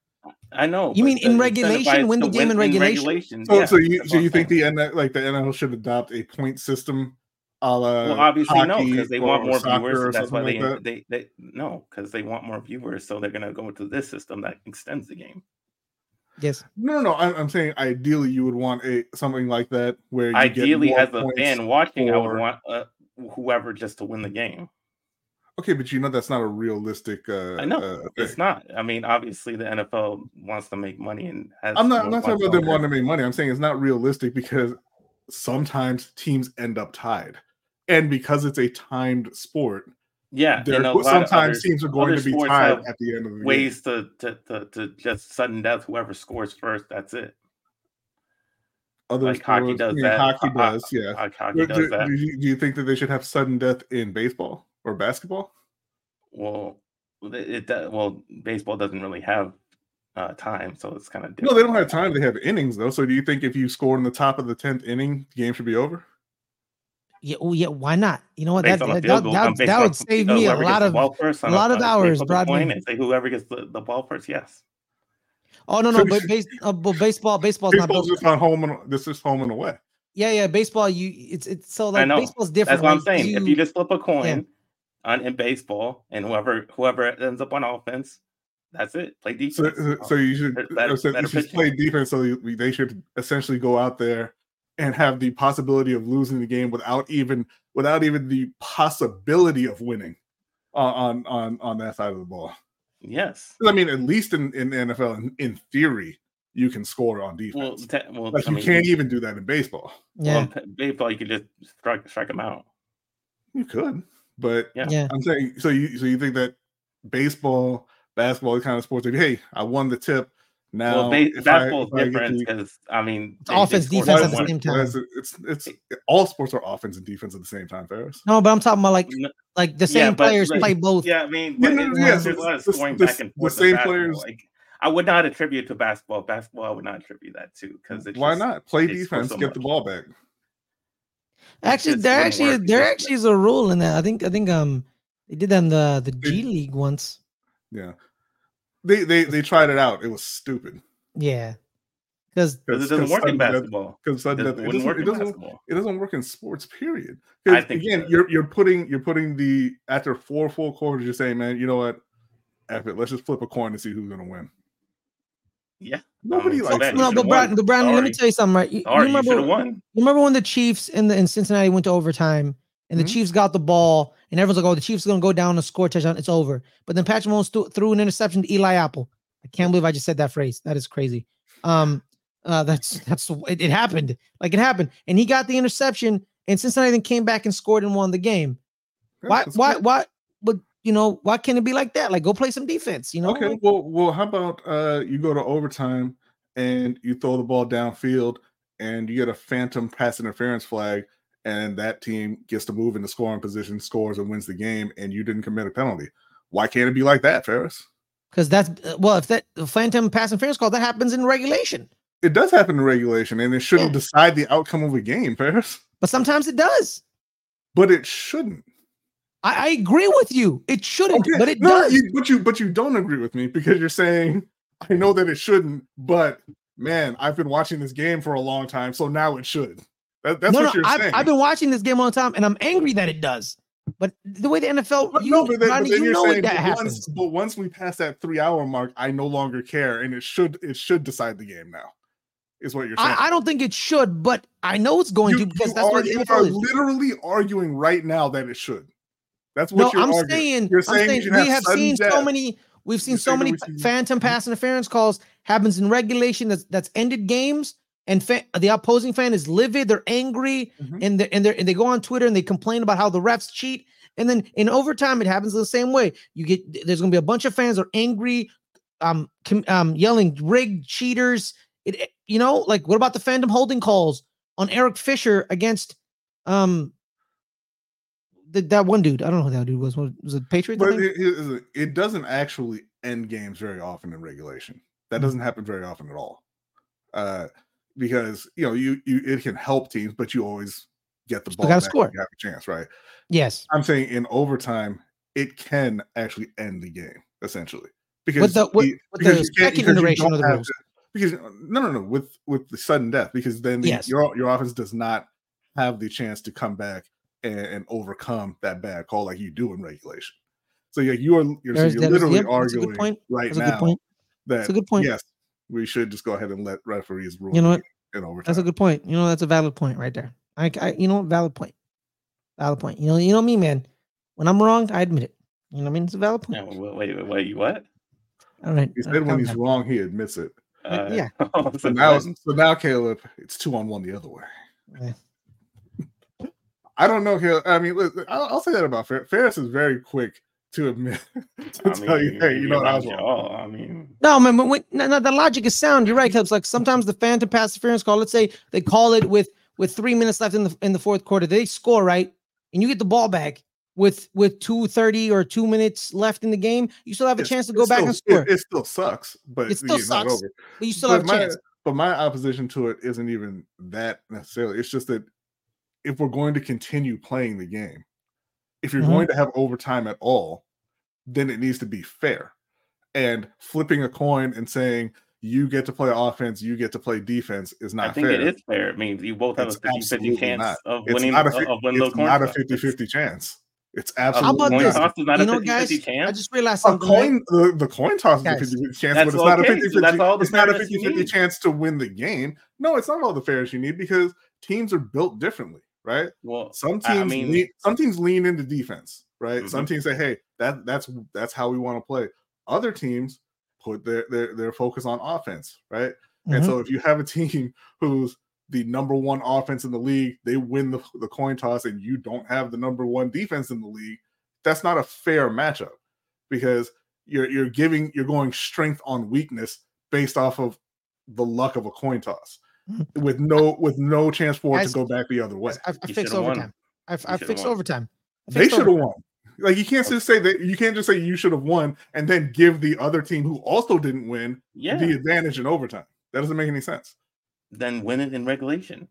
Speaker 2: I know.
Speaker 1: You mean in regulation,
Speaker 2: incentivize
Speaker 1: win the
Speaker 2: to
Speaker 1: game in regulation?
Speaker 2: regulation,
Speaker 3: So
Speaker 2: yeah,
Speaker 3: so you so you think the N like the NL should adopt a point system a la
Speaker 2: Well, obviously no, because they want more viewers. So that's why they
Speaker 3: like that?
Speaker 2: they they no, because they want more viewers. So they're gonna go to this system that extends the game.
Speaker 1: Yes.
Speaker 3: No, no, no. I'm, I'm saying ideally you would want a something like that where you
Speaker 2: Ideally,
Speaker 3: more
Speaker 2: as a fan watching, I would want uh, whoever just to win the game.
Speaker 3: Okay, but you know that's not a realistic. Uh,
Speaker 2: I know
Speaker 3: uh,
Speaker 2: it's not. I mean, obviously, the NFL wants to make money and has.
Speaker 3: I'm not. I'm not talking about them wanting to make money. I'm saying it's not realistic because sometimes teams end up tied, and because it's a timed sport,
Speaker 2: Yeah,
Speaker 3: there
Speaker 2: and a lot of
Speaker 3: sometimes
Speaker 2: other-
Speaker 3: teams are going to be tied at the end of the game.
Speaker 2: ways to, to to to just sudden death. Whoever scores first, that's it.
Speaker 3: Other
Speaker 2: like hockey
Speaker 3: sports- I
Speaker 2: does
Speaker 3: mean,
Speaker 2: that.
Speaker 3: Hockey does, yeah.
Speaker 2: Hockey does
Speaker 3: do-
Speaker 2: that.
Speaker 3: do you, do you think that they should have sudden death in baseball or basketball?
Speaker 2: Well, it, it well baseball doesn't really have uh, time, so it's kind of
Speaker 3: No, they don't have time. They have innings though. So do you think if you score in the top of the tenth inning, the game should be over?
Speaker 1: Yeah. Oh, yeah. Why not? You know what? That that, that, that, that would save me a lot of.
Speaker 2: first
Speaker 1: a lot of hours,
Speaker 2: flip a
Speaker 1: Brodman.
Speaker 2: and say whoever gets the, the ball first. Yes.
Speaker 1: Oh no, no, but, base, uh, but baseball, baseball's not
Speaker 3: Baseball's
Speaker 1: built.
Speaker 3: just on home and this is home and away.
Speaker 1: Yeah, yeah, baseball. You, it's it's so like
Speaker 2: know.
Speaker 1: baseball's different.
Speaker 2: That's what I'm
Speaker 1: like,
Speaker 2: saying. if you just flip a coin on in baseball and whoever whoever ends up on offense, that's it. Play
Speaker 3: So,
Speaker 2: defense.
Speaker 3: Uh, so you should
Speaker 2: Better-
Speaker 3: uh,
Speaker 2: so
Speaker 3: you should play defense. So you, they should essentially go out there and have the possibility of losing the game without even without even the possibility of winning on on on, on that side of the ball.
Speaker 2: yes.
Speaker 3: I mean, at least in, in the NFL, in, in theory, you can score on
Speaker 2: Well,
Speaker 3: defense.
Speaker 2: te- well,
Speaker 3: like
Speaker 2: I
Speaker 3: you
Speaker 2: mean,
Speaker 3: can't even do that in baseball.
Speaker 1: yeah,
Speaker 2: Well, in baseball, you could just strike strike them out.
Speaker 3: You could, but
Speaker 2: Yeah.
Speaker 1: yeah.
Speaker 3: I'm saying so. You so you think that baseball, basketball, kind of sports? Like, hey, I won the tip. Now
Speaker 2: well, ba-
Speaker 3: if I-
Speaker 2: basketball is
Speaker 3: if I get
Speaker 2: different because I mean,
Speaker 1: It's offense,
Speaker 2: score
Speaker 1: defense at the
Speaker 3: is it-
Speaker 2: 21.
Speaker 1: same time.
Speaker 3: is it- It's it's all sports are offense and defense at the same time, Fares.
Speaker 1: No, but I'm talking about like like the
Speaker 2: Yeah,
Speaker 1: same
Speaker 2: but,
Speaker 1: players
Speaker 2: like,
Speaker 1: play both.
Speaker 2: Yeah, I mean,
Speaker 3: Yeah, no, no, yeah,
Speaker 2: there's
Speaker 3: so
Speaker 2: a lot of
Speaker 3: the-
Speaker 2: scoring
Speaker 3: the-
Speaker 2: back and forth. in
Speaker 3: same players-
Speaker 2: Like, I would not attribute to basketball. Basketball, I would not attribute that to because
Speaker 3: Why not play defense,
Speaker 2: so
Speaker 3: get the ball back?
Speaker 1: Actually, there actually
Speaker 2: work.
Speaker 1: there actually is a rule in that. I think I think um they did that in the the G
Speaker 3: It-
Speaker 1: League once.
Speaker 3: Yeah, they they they tried it out. It was stupid
Speaker 1: Yeah, because
Speaker 2: because it doesn't work in basketball.
Speaker 3: Because
Speaker 2: It
Speaker 3: sudden
Speaker 2: doesn't-
Speaker 3: death, it doesn't,
Speaker 2: work
Speaker 3: it
Speaker 2: in
Speaker 3: doesn't
Speaker 2: basketball.
Speaker 3: it doesn't work in sports period
Speaker 2: I
Speaker 3: 'Cause
Speaker 2: think
Speaker 3: again
Speaker 2: does.
Speaker 3: you're you're putting you're putting the after four full quarters you're saying man you know what F it, let's just flip a coin to see who's gonna win
Speaker 2: Yeah,
Speaker 3: nobody
Speaker 2: so
Speaker 3: likes.
Speaker 2: You
Speaker 1: no, but Brandon, but Brandon, let me tell you something, right? You, you
Speaker 2: you
Speaker 1: remember
Speaker 2: have won.
Speaker 1: you remember when the Chiefs in the in Cincinnati went to overtime and the
Speaker 3: Mhm.
Speaker 1: Chiefs got the ball and everyone's like, "Oh, the Chiefs are gonna go down and score a touchdown. It's over." But then Patrick Mahomes stu- threw an interception to Eli Apple. I can't believe I just said that phrase. That is crazy. Um, uh, that's that's it, it happened. Like it happened, and he got the interception, and Cincinnati then came back and scored and won the game. Why? Why? Why? You know, why can't it be like that? Like, go play some defense. You know?
Speaker 3: okay well well how about uh you go to overtime and you throw the ball downfield and you get a phantom pass interference flag and that team gets to move into scoring position scores and wins the game and you didn't commit a penalty why can't it be like that Fares?
Speaker 1: because that's uh, well, if that phantom pass interference call that happens in regulation,
Speaker 3: It does happen in regulation, and it shouldn't
Speaker 1: Yeah.
Speaker 3: decide the outcome of a game, Fares.
Speaker 1: but sometimes it does.
Speaker 3: But it shouldn't.
Speaker 1: I, I agree with you. It shouldn't,
Speaker 3: Okay,
Speaker 1: but it
Speaker 3: no,
Speaker 1: does.
Speaker 3: You, but you, but you don't agree with me because you're saying I know that it shouldn't, but man, I've been watching this game for a long time, so now it should. That, that's
Speaker 1: no,
Speaker 3: what
Speaker 1: no,
Speaker 3: you're
Speaker 1: I've,
Speaker 3: saying.
Speaker 1: I've been watching this game all the time, and I'm angry that it does. But the way the NFL,
Speaker 3: But
Speaker 1: you,
Speaker 3: no, but then, but
Speaker 1: Ronnie,
Speaker 3: then
Speaker 1: you know
Speaker 3: saying
Speaker 1: that
Speaker 3: but
Speaker 1: happens.
Speaker 3: once, but once we pass that three hour mark, I no longer care, and it should it should decide the game now. Is what you're saying.
Speaker 1: I, I don't think it should, but I know it's going
Speaker 3: you,
Speaker 1: to because that's
Speaker 3: are,
Speaker 1: what the
Speaker 3: you
Speaker 1: NFL
Speaker 3: are
Speaker 1: is.
Speaker 3: literally arguing right now that it should. That's what
Speaker 1: No,
Speaker 3: you're
Speaker 1: I'm
Speaker 3: arguing.
Speaker 1: saying,
Speaker 3: You're
Speaker 1: I'm
Speaker 3: saying
Speaker 1: saying
Speaker 3: you
Speaker 1: we
Speaker 3: have
Speaker 1: have seen so many. We've seen
Speaker 3: You're
Speaker 1: so many phantom pass interference calls happens in regulation that's that's ended games, and the opposing fan is livid. They're angry,
Speaker 3: Mhm.
Speaker 1: and they and they and they go on Twitter and they complain about how the refs cheat. And then in overtime, it happens the same way. You get there's gonna be a bunch of fans are angry, um, um, yelling rigged cheaters. It, it- you know, like what about the phantom holding calls on Eric Fisher against, um, that one dude? I don't know who that dude was. Was it Patriots?
Speaker 3: But it, it- it doesn't actually end games very often in regulation. That
Speaker 1: Mhm.
Speaker 3: doesn't happen very often at all. Uh, because you know you you it can help teams, but you always get the
Speaker 1: Still
Speaker 3: ball.
Speaker 1: gotta score.
Speaker 3: You have a chance, right?
Speaker 1: yes.
Speaker 3: I'm saying in overtime, it can actually end the game essentially because
Speaker 1: the- with-
Speaker 3: the- because
Speaker 1: the second iteration of the rules.
Speaker 3: to- because no, no, no, with with the sudden death, because then the,
Speaker 1: Yes.
Speaker 3: your your offense does not have the chance to come back and, and overcome that bad call like you do in regulation. So yeah, you are you're, so you're literally
Speaker 1: yep, that's
Speaker 3: arguing
Speaker 1: point.
Speaker 3: right
Speaker 1: That's a good
Speaker 3: now
Speaker 1: point.
Speaker 3: that
Speaker 1: That's a good point.
Speaker 3: yes, we should just go ahead and let referees rule
Speaker 1: You know what?
Speaker 3: in overtime.
Speaker 1: That's a good point. You know, that's a valid point right there. I, I you know, valid point. Valid point. You know, you know me, man. When I'm wrong, I admit it. You know what I mean? It's a valid point.
Speaker 2: Yeah, wait, wait, wait, wait, you what?
Speaker 1: All right.
Speaker 3: He
Speaker 1: all
Speaker 3: said
Speaker 1: right,
Speaker 3: when he's
Speaker 1: down.
Speaker 3: wrong, he admits it.
Speaker 2: Uh,
Speaker 1: yeah. (laughs)
Speaker 3: So
Speaker 2: so
Speaker 3: now, so now, Caleb, it's two on one the other way.
Speaker 1: Yeah.
Speaker 3: I don't know, Caleb. I mean, look, I'll, I'll say that about Fer- Fares is very quick to admit (laughs) to
Speaker 2: I
Speaker 3: tell you, hey, you know,
Speaker 2: you're
Speaker 3: I was wrong.
Speaker 2: y'all. I mean,
Speaker 1: No, man, but when, no, no, the logic is sound. You're right, Cubs. Like sometimes the phantom pass interference call. Let's say they call it with with three minutes left in the in the fourth quarter. They score right, and you get the ball back with with two thirty or two minutes left in the game. You still have a
Speaker 3: It's-
Speaker 1: chance to go back
Speaker 3: still-
Speaker 1: and score,
Speaker 3: It, it still sucks, but
Speaker 1: It still
Speaker 3: it's not
Speaker 1: sucks,
Speaker 3: over.
Speaker 1: but you still
Speaker 3: but
Speaker 1: have a
Speaker 3: my,
Speaker 1: chance.
Speaker 3: But my opposition to it isn't even that necessarily. It's just that if we're going to continue playing the game, if you're
Speaker 1: Mhm.
Speaker 3: going to have overtime at all, then it needs to be fair. And flipping a coin and saying you get to play offense, you get to play defense is not
Speaker 2: I think
Speaker 3: fair.
Speaker 2: it is fair. It means you both have
Speaker 3: It's
Speaker 2: a 50 50 chance
Speaker 3: not.
Speaker 2: of
Speaker 3: It's
Speaker 2: winning,
Speaker 3: not a,
Speaker 2: of
Speaker 3: fi-
Speaker 2: of winning the
Speaker 3: it's
Speaker 2: coin
Speaker 3: not a
Speaker 2: toss.
Speaker 3: 50
Speaker 2: It's-
Speaker 3: 50 chance. It's
Speaker 2: a
Speaker 3: absolutely
Speaker 1: about
Speaker 2: coin
Speaker 1: this?
Speaker 2: toss is not
Speaker 1: You
Speaker 2: a
Speaker 1: know,
Speaker 2: 50
Speaker 1: guys,
Speaker 2: 50
Speaker 1: I
Speaker 2: chance.
Speaker 1: just realized
Speaker 3: A
Speaker 1: something.
Speaker 3: coin, the, the coin toss is a
Speaker 1: Guys,
Speaker 3: 50 50 chance, but it's not a
Speaker 2: okay,
Speaker 3: 50
Speaker 2: so that's
Speaker 3: 50
Speaker 2: all the
Speaker 3: it's not a 50 50 chance to win the game. No, it's not all the fairness you need because teams are built differently, right?
Speaker 2: Well,
Speaker 3: Some
Speaker 2: I- I
Speaker 3: teams
Speaker 2: mean-
Speaker 3: lean, some teams lean into defense, right? Some
Speaker 2: Mhm.
Speaker 3: teams say, "Hey, that that's that's how we want to play." Other teams put their their their focus on offense, right? And
Speaker 1: Mhm.
Speaker 3: so if you have a team (laughs) who's the number one offense in the league, they win the, the coin toss, and you don't have the number one defense in the league, that's not a fair matchup because you're you're giving you're going strength on weakness based off of the luck of a coin toss. With no with no chance for it to go back the other way.
Speaker 1: I, I fixed overtime. I, I fixed
Speaker 2: won.
Speaker 1: overtime. I
Speaker 3: They should have won. Like you can't just say that you can't just say you should have won and then give the other team who also didn't win
Speaker 2: yeah,
Speaker 3: the advantage in overtime. That doesn't make any sense.
Speaker 2: then win it in regulation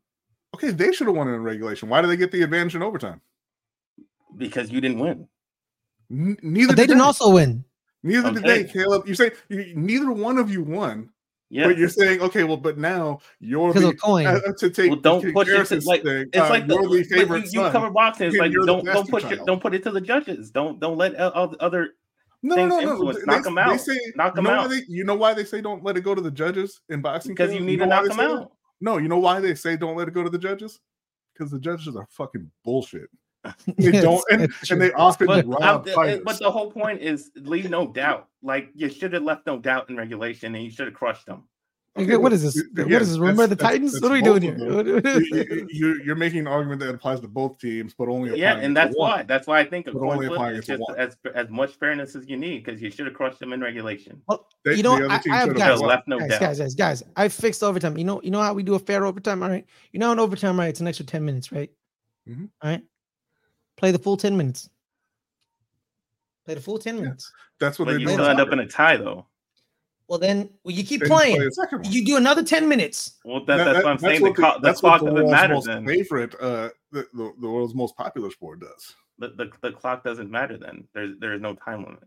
Speaker 3: Okay, they should have won in regulation. Why do they get the advantage in overtime?
Speaker 2: because you didn't win.
Speaker 3: N- neither
Speaker 1: But they
Speaker 3: did
Speaker 1: didn't also win.
Speaker 3: Neither did they, Caleb. You say you, neither one of you won,
Speaker 2: Yeah,
Speaker 3: but you're saying okay, well, but now you're
Speaker 1: Because
Speaker 3: the
Speaker 1: a coin.
Speaker 3: uh, (laughs) to take
Speaker 2: Well, don't
Speaker 3: to
Speaker 2: push it to-
Speaker 3: Harris's
Speaker 2: like,
Speaker 3: thing,
Speaker 2: it's
Speaker 3: uh,
Speaker 2: like the,
Speaker 3: you're the favorite
Speaker 2: you, you cover boxing. It's like don't don't
Speaker 3: bastard
Speaker 2: push it.
Speaker 3: child.
Speaker 2: Don't put it to the judges. Don't don't let o- o- other
Speaker 3: No, no,
Speaker 2: things
Speaker 3: no, no.
Speaker 2: influence.
Speaker 3: They,
Speaker 2: Knock 'em
Speaker 3: they say
Speaker 2: Knock
Speaker 3: you
Speaker 2: 'em
Speaker 3: know
Speaker 2: out.
Speaker 3: they you know why they say don't let it go to the judges in boxing
Speaker 2: because you
Speaker 3: Caleb?
Speaker 2: need
Speaker 3: know
Speaker 2: to knock them
Speaker 3: say that?
Speaker 2: out.
Speaker 3: No, you know why they say don't let it go to the judges? Because the judges are fucking bullshit. (laughs) They don't, and, and they often
Speaker 2: But,
Speaker 3: rob
Speaker 2: I'm- uh,
Speaker 3: fighters.
Speaker 2: but the whole point is leave no doubt. Like you should have left no doubt in regulation, and you should have crushed them.
Speaker 1: Okay, what is this?
Speaker 3: but
Speaker 1: What is this? Remember the Titans?
Speaker 3: that's
Speaker 1: What are we doing here?
Speaker 3: them.
Speaker 1: What- what-
Speaker 3: You- you- you- you're making an argument that applies to both teams, but only
Speaker 2: Yeah, and
Speaker 3: to
Speaker 2: that's
Speaker 3: one.
Speaker 2: why. That's why I think a
Speaker 3: But
Speaker 2: coin
Speaker 3: only
Speaker 2: flip is just
Speaker 3: one.
Speaker 2: as as much fairness as you need because you should have crushed them in regulation.
Speaker 1: Well,
Speaker 3: They-
Speaker 1: you know,
Speaker 3: the other
Speaker 1: I, I have guys,
Speaker 2: left no
Speaker 1: guys,
Speaker 2: doubt.
Speaker 1: guys, guys, guys. I fixed overtime. You know, you know how we do a fair overtime. All right. You know, in overtime, right? It's an extra ten minutes, right?
Speaker 3: Mhm.
Speaker 1: All right. Play the full ten minutes. Play the full ten minutes.
Speaker 3: That's what
Speaker 2: But
Speaker 3: they
Speaker 2: you
Speaker 3: do.
Speaker 2: still end up in a tie, though.
Speaker 1: Well, then, well, you keep
Speaker 3: Then you play
Speaker 1: playing.
Speaker 3: a second one.
Speaker 1: You do another ten minutes.
Speaker 2: Well, that,
Speaker 3: That-
Speaker 2: that's what I'm saying. The,
Speaker 3: what
Speaker 2: co- the
Speaker 3: that's what
Speaker 2: clock doesn't
Speaker 3: world's
Speaker 2: matter
Speaker 3: most
Speaker 2: then.
Speaker 3: Favorite, uh, the, the, the world's most popular sport does.
Speaker 2: The, the, the clock doesn't matter then. There's there is no time limit.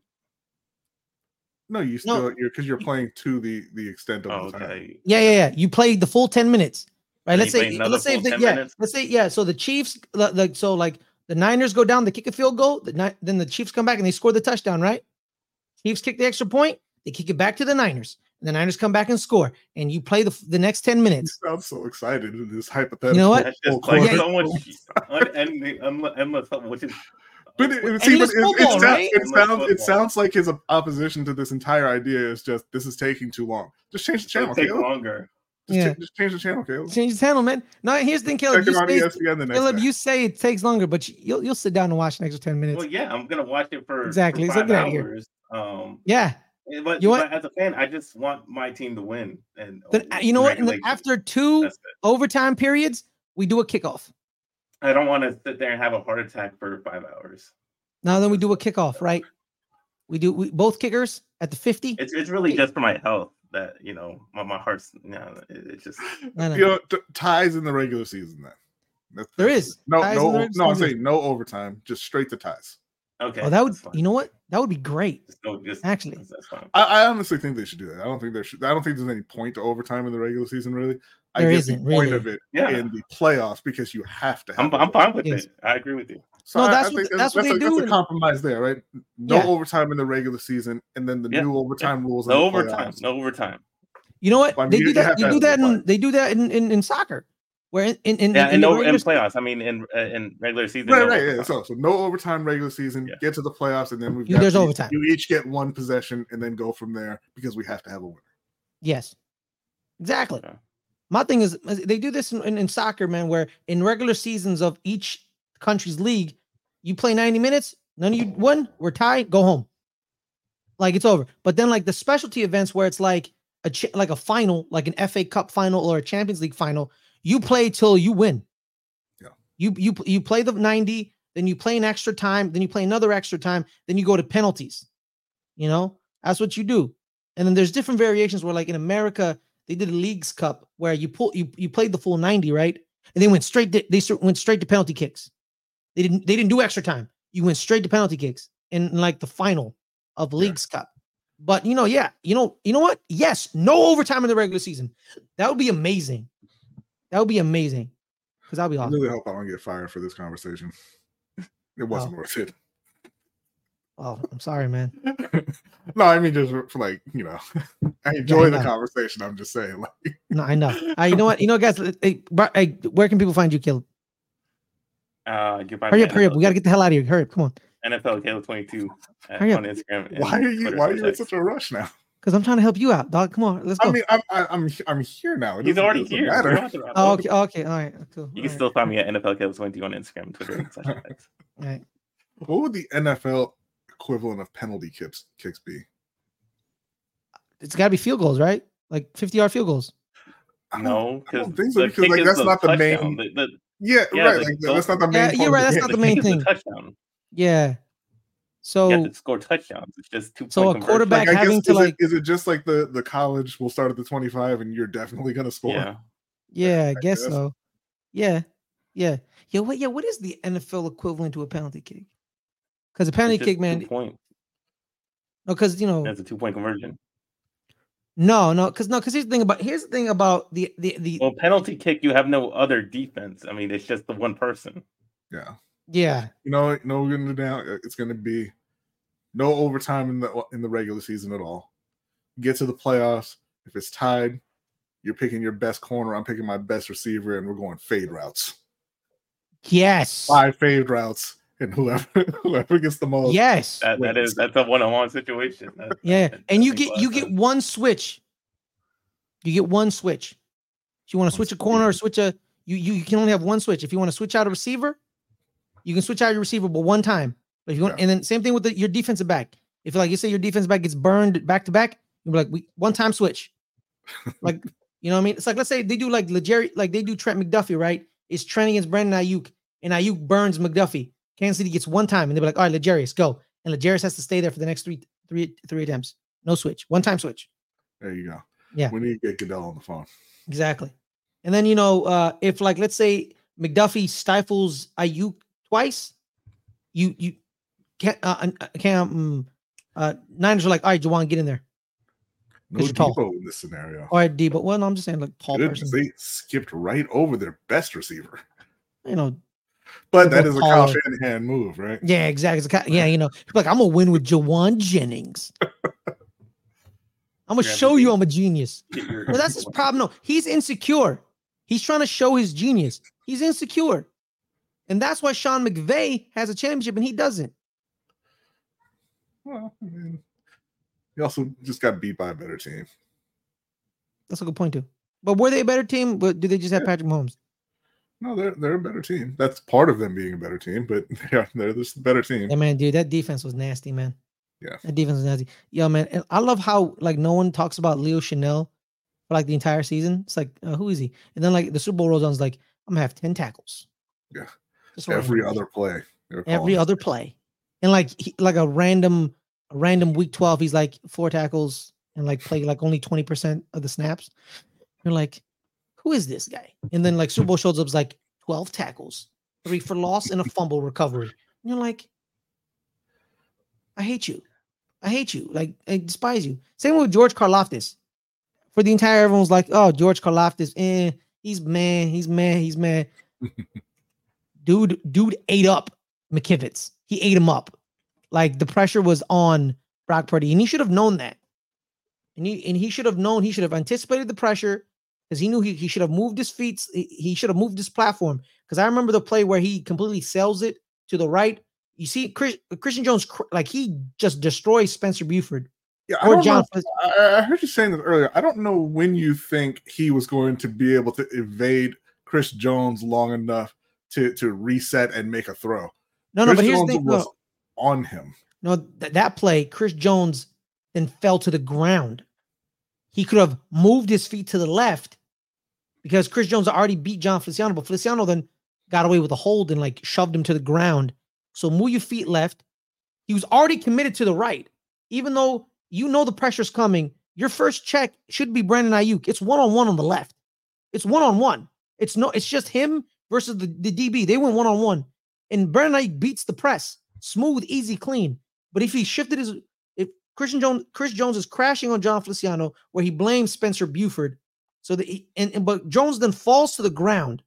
Speaker 3: No, you
Speaker 1: No.
Speaker 3: still you're because you're playing to the the extent of
Speaker 2: Oh,
Speaker 3: the time.
Speaker 2: okay.
Speaker 1: Yeah, yeah, yeah. You play the full ten minutes, right?
Speaker 2: And
Speaker 1: Let's say, let's say,
Speaker 2: full
Speaker 1: if the, yeah,
Speaker 2: minutes?
Speaker 1: let's say, yeah. So the Chiefs, li- like, so like the Niners go down, they kick a field goal. The Ni- then the Chiefs come back and they score the touchdown, right? Chiefs kick the extra point. They kick it back to the Niners. And the Niners come back and score, and you play the the next ten
Speaker 3: You
Speaker 1: minutes. (laughs)
Speaker 3: sound so excited in this hypothetical.
Speaker 1: You know what?
Speaker 2: That's just like.
Speaker 1: Yeah.
Speaker 2: so much unending, unless, unless, which is.
Speaker 3: But it, it,
Speaker 1: And
Speaker 3: see, but
Speaker 1: it's
Speaker 3: it, it,
Speaker 1: football,
Speaker 3: sounds,
Speaker 1: right?
Speaker 3: it, sounds, it sounds like his opposition to this entire idea is just this is taking too long. Just change the channel,
Speaker 2: It'll take
Speaker 3: Caleb.
Speaker 2: longer.
Speaker 3: Just,
Speaker 1: Yeah.
Speaker 3: cha- just change the channel, Caleb.
Speaker 1: Change the channel, man. No, here's the thing, Caleb.
Speaker 3: Check
Speaker 1: You
Speaker 3: it on
Speaker 1: say,
Speaker 3: the
Speaker 1: Caleb,
Speaker 3: day.
Speaker 1: you say it takes longer, but you- you'll you'll sit down and watch an extra ten minutes.
Speaker 2: Well, yeah, I'm gonna watch it for
Speaker 1: Exactly,
Speaker 2: For five
Speaker 1: get here.
Speaker 2: hours. Um,
Speaker 1: yeah.
Speaker 2: eh, but,
Speaker 1: You
Speaker 2: but
Speaker 1: want-
Speaker 2: as a fan, I just want my team to win. And
Speaker 1: Then uh, you know what? Then after two
Speaker 2: That's it.
Speaker 1: overtime periods, we do a kickoff.
Speaker 2: I don't want to sit there and have a heart attack for five hours.
Speaker 1: Now then we do a kickoff, right? We do we both kickers at the 50.
Speaker 2: It's it's really just for my health that you know my, my heart's you know, it, it's just (laughs)
Speaker 1: No, no.
Speaker 3: You know, t- ties in the regular season. Then That's-
Speaker 1: There
Speaker 3: that's-
Speaker 1: is.
Speaker 3: no,
Speaker 1: Ties in
Speaker 3: no, no. I'm saying no overtime, just straight to ties.
Speaker 2: Okay.
Speaker 1: Oh, that would you know what? That would be great.
Speaker 2: Just go- just-
Speaker 1: Actually.
Speaker 2: that's- that's fine.
Speaker 3: I, I honestly think they should do that. I don't think there should. I don't think there's any point to overtime in the regular season. Really, I
Speaker 1: There
Speaker 3: get
Speaker 1: isn't,
Speaker 3: the point
Speaker 1: really.
Speaker 3: of it
Speaker 2: Yeah.
Speaker 3: in the playoffs because you have to. Have
Speaker 2: I'm, I'm fine with
Speaker 1: Yes.
Speaker 2: it. I agree with you.
Speaker 3: So
Speaker 1: No,
Speaker 3: I- I
Speaker 1: that's
Speaker 3: think
Speaker 1: what- that's what they
Speaker 3: a,
Speaker 1: do
Speaker 3: That's a compromise there, right? No
Speaker 1: Yeah.
Speaker 3: overtime in the regular season, and then the
Speaker 2: Yeah.
Speaker 3: new overtime rules.
Speaker 2: No overtime.
Speaker 3: playoffs.
Speaker 2: No overtime.
Speaker 1: You know what?
Speaker 3: Well, I mean,
Speaker 1: they do that.
Speaker 3: have
Speaker 1: You do that in they do that in, in, in soccer, where in in, in,
Speaker 2: Yeah,
Speaker 1: in
Speaker 2: and
Speaker 1: the
Speaker 2: no in playoffs. I mean, in uh, in regular season.
Speaker 3: Right,
Speaker 2: no
Speaker 3: right. Yeah. So, so no overtime regular season.
Speaker 2: Yeah.
Speaker 3: Get to the playoffs, and then we've
Speaker 1: You-
Speaker 3: got
Speaker 1: there's
Speaker 3: you-
Speaker 1: overtime.
Speaker 3: You each get one possession, and then go from there because we have to have a winner.
Speaker 1: Yes, exactly.
Speaker 2: Yeah.
Speaker 1: My thing is is they do this in, in, in soccer, man, where in regular seasons of each country's league, you play 90 minutes, none of you won, we're tied, go home. Like it's over. But then like the specialty events where it's like a ch- like a final, like an FA Cup final or a Champions League final, you play till you win.
Speaker 3: Yeah.
Speaker 1: You you you play the 90, then you play an extra time, then you play another extra time, then you go to penalties. You know, that's what you do. And then there's different variations where, like in America, they did a leagues cup where you pull you you played the full 90, right? And they went straight to, they went straight to penalty kicks. They didn't they didn't do extra time. You went straight to penalty kicks in, in, like the final of leagues cup. But you know, yeah, you know, you know what? Yes, no overtime in the regular season. That would be amazing. That would be amazing. Because that'd be
Speaker 3: I
Speaker 1: awesome.
Speaker 3: really hope I don't get fired for this conversation. (laughs) It wasn't
Speaker 1: Oh.
Speaker 3: worth it.
Speaker 1: Oh, I'm sorry, man. (laughs)
Speaker 3: no, I mean just for like you know, (laughs) I enjoy
Speaker 1: I
Speaker 3: the conversation. I'm just saying, like,
Speaker 1: No, I know. Uh, you know what? You know, guys. Hey, where can people find you, Caleb?
Speaker 2: Uh, you find
Speaker 1: Hurry up, hurry up. We got to get the hell out of here. Hurry up. Come on.
Speaker 2: NFL Caleb 22 at,
Speaker 1: up.
Speaker 2: on Instagram.
Speaker 3: why are you
Speaker 2: Twitter
Speaker 3: why are you in such a rush now?
Speaker 1: Because I'm trying to help you out, dog. Come on. Let's go.
Speaker 3: I mean, I'm I- I'm I'm here now.
Speaker 2: He's
Speaker 3: doesn't-
Speaker 2: already
Speaker 3: doesn't
Speaker 2: here. You
Speaker 3: Matter.
Speaker 2: don't have to wrap
Speaker 1: oh, okay. Okay. All right. Cool.
Speaker 2: You
Speaker 1: All
Speaker 2: can still find me at NFL Caleb 22 on Instagram, Twitter, slash X.
Speaker 1: All right.
Speaker 3: What would the NFL equivalent of penalty kicks kicks be?
Speaker 1: It's got to be field goals, right? Like 50 yard field goals.
Speaker 2: No,
Speaker 3: I
Speaker 2: because
Speaker 3: don't think so because like that's not the main.
Speaker 2: The, the,
Speaker 3: Yeah,
Speaker 2: Yeah,
Speaker 3: right.
Speaker 2: like,
Speaker 3: Like, that's not the main.
Speaker 1: Yeah, you're right, that's not the main (laughs) thing.
Speaker 2: touchdown.
Speaker 1: Yeah. So
Speaker 2: You have to score touchdowns. It's just two.
Speaker 1: So a quarterback-
Speaker 3: Like,
Speaker 1: having
Speaker 3: guess,
Speaker 1: to,
Speaker 3: is,
Speaker 1: like-
Speaker 3: it, is it just like the the college will start at the 25 and you're definitely gonna score?
Speaker 2: Yeah. (laughs)
Speaker 1: yeah, I guess
Speaker 3: guess.
Speaker 1: so. Yeah. Yeah. Yeah. What? Yeah. What is the NFL equivalent to a penalty kick? Because a penalty kick, man.
Speaker 2: Two point.
Speaker 1: No, oh, because you know,
Speaker 2: That's a two point conversion.
Speaker 1: No, no, because no, because here's the thing about here's the thing about the the the
Speaker 2: Well, penalty kick, you have no other defense. I mean, it's just the one person.
Speaker 3: Yeah.
Speaker 1: yeah
Speaker 3: You know, you know, we're gonna do now. It's gonna be no overtime in the uh, in the regular season at all. Get to the playoffs. If it's tied, you're picking your best corner. I'm picking my best receiver, and we're going fade routes.
Speaker 1: yes
Speaker 3: Five fade routes, and whoever (laughs) whoever gets the most.
Speaker 1: yes.
Speaker 2: That, that
Speaker 3: Wins.
Speaker 2: is that's a one on one situation. That-
Speaker 1: yeah
Speaker 2: that-
Speaker 1: and you get you
Speaker 2: of
Speaker 1: get one switch. You get one switch. If you want to switch a corner or switch a you, you you can only have one switch. If you want to switch out a receiver you can switch out your receiver but one time. But if you want
Speaker 3: Yeah.
Speaker 1: and then same thing with the, your defensive back. If like you say your defensive back gets burned back to back you'll be like we one time switch. (laughs) Like you know what I mean? It's like let's say they do like Legere, like they do Trent McDuffie right? It's Trent against Brandon Aiyuk and Aiyuk burns McDuffie Kansas City gets one time and they'll be like all right L'Jarius go and L'Jarius has to stay there for the next three three three attempts no switch one time switch
Speaker 3: There you go.
Speaker 1: Yeah.
Speaker 3: We need to get Goodell on the phone.
Speaker 1: Exactly. And then you know, uh, if like let's say McDuffie stifles Aiyuk twice, you you can't uh, uh, can't um, uh, Niners are like, all right, Jauan, get in there.
Speaker 3: No
Speaker 1: you're tall.
Speaker 3: Deebo in this scenario.
Speaker 1: All right, D, but well, no, I'm just saying like tall
Speaker 3: they skipped right over their best receiver.
Speaker 1: You know,
Speaker 3: But that is a
Speaker 1: both
Speaker 3: Kyle
Speaker 1: taller.
Speaker 3: Shanahan move, right?
Speaker 1: yeah, exactly. It's a Yeah, you know, like I'm gonna win with Jauan Jennings. I'm gonna
Speaker 2: Yeah,
Speaker 1: show
Speaker 2: but
Speaker 1: you I'm a genius. Well, that's his (laughs) problem. No, he's insecure. He's trying to show his genius. He's insecure. And that's why Sean McVay has a championship and he doesn't.
Speaker 3: Well, I mean, he also just got beat by a better team.
Speaker 1: That's a good point too. But were they a better team? But do they just have
Speaker 3: Yeah.
Speaker 1: Patrick Mahomes?
Speaker 3: No, they're they're a better team. That's part of them being a better team, but (laughs) they're they're a better team.
Speaker 1: Yeah, man, dude, that defense was nasty, man.
Speaker 3: Yeah.
Speaker 1: That defense was nasty. Yo, man, and I love how like no one talks about Leo Chenal for like the entire season. It's like, uh, who is he? And then like the Super Bowl rolls on, is like, I'm gonna have ten tackles.
Speaker 3: Yeah. Every other play.
Speaker 1: every other play, and like he, like a random a random week twelve, he's like four tackles and like play like only twenty percent of the snaps. You're like, who is this guy? And then like Super Bowl shows up is like twelve tackles, three for loss, and a fumble recovery. And you're like, I hate you. I hate you. Like I despise you. Same with George Karlaftis. For the entire everyone's like, oh, George Karlaftis, eh, he's man, he's man, he's man. (laughs) dude, dude ate up McKivitz. He ate him up. Like the pressure was on Brock Purdy, and he should have known that. And he and he should have known. He should have anticipated the pressure because he knew he, he should have moved his feet. He should have moved his platform. Because I remember the play where he completely sells it to the right. You see, Chris, Christian Jones, like he just destroys Spencer Burford.
Speaker 3: Yeah, I, John I heard you saying this earlier. I don't know when you think he was going to be able to evade Chris Jones long enough to to reset and make a throw.
Speaker 1: No, no, but here's Jones the thing.
Speaker 3: Was no, on him.
Speaker 1: No, th- that play, Chris Jones then fell to the ground. He could have moved his feet to the left because Chris Jones already beat Jon Feliciano, but Feliciano then got away with a hold and like shoved him to the ground. So move your feet left. He was already committed to the right, even though you know the pressure's coming. Your first check should be Brandon Aiyuk. It's one on one on the left. It's one on one. It's no. It's just him versus the, the DB. They went one on one, and Brandon Aiyuk beats the press, smooth, easy, clean. But if he shifted his, if Christian Jones, Chris Jones is crashing on Jon Feliciano, where he blames Spencer Burford, so that he, and, and but Jones then falls to the ground,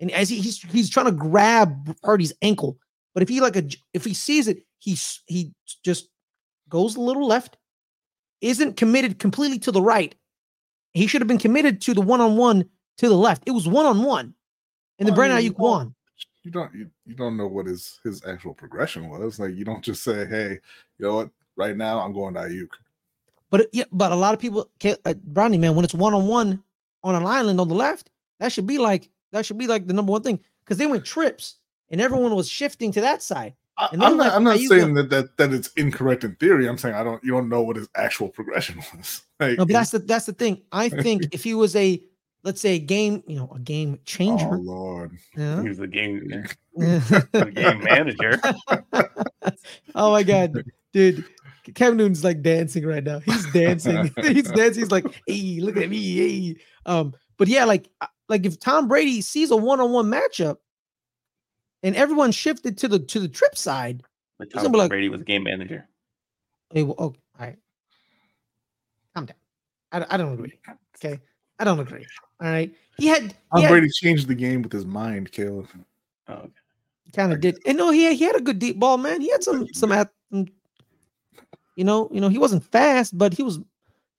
Speaker 1: and as he, he's he's trying to grab Purdy's ankle, but if he like a if he sees it, he he just goes a little left, isn't committed completely to the right. He should have been committed to the one on one to the left. It was one on one, and then Brandon Aiyuk won.
Speaker 3: You don't you, you don't know what his his actual progression was. Like you don't just say, "Hey, you know what? Right now, I'm going to Aiyuk."
Speaker 1: But yeah, but a lot of people, uh, Brownie man, when it's one on one on an island on the left, that should be like that should be like the number one thing because they went trips and everyone was shifting to that side.
Speaker 3: And I'm not, like, I'm not saying that, that that it's incorrect in theory. I'm saying I don't you don't know what his actual progression (laughs) was.
Speaker 1: Like, no, but that's the that's the thing. I (laughs) think if he was a let's say a game, you know, a game changer. Oh
Speaker 3: Lord,
Speaker 2: yeah. he was a game, (laughs) a game manager.
Speaker 1: oh my god, dude. Cam Newton's like dancing right now. He's dancing. (laughs) (laughs) He's dancing. He's like, hey, look at me. Hey. Um, but yeah, like like if Tom Brady sees a one-on-one matchup and everyone shifted to the to the trip side.
Speaker 2: But Tom like, Brady was game manager.
Speaker 1: Hey, well, oh, all right. Calm down. I, I don't agree. Okay. I don't agree. All right. He had
Speaker 3: Tom
Speaker 1: he
Speaker 3: Brady changed the game with his mind, Caleb.
Speaker 2: Oh, okay.
Speaker 1: Kind of did. And no, he had, he had a good deep ball, man. He had some some at you know, you know, he wasn't fast, but he was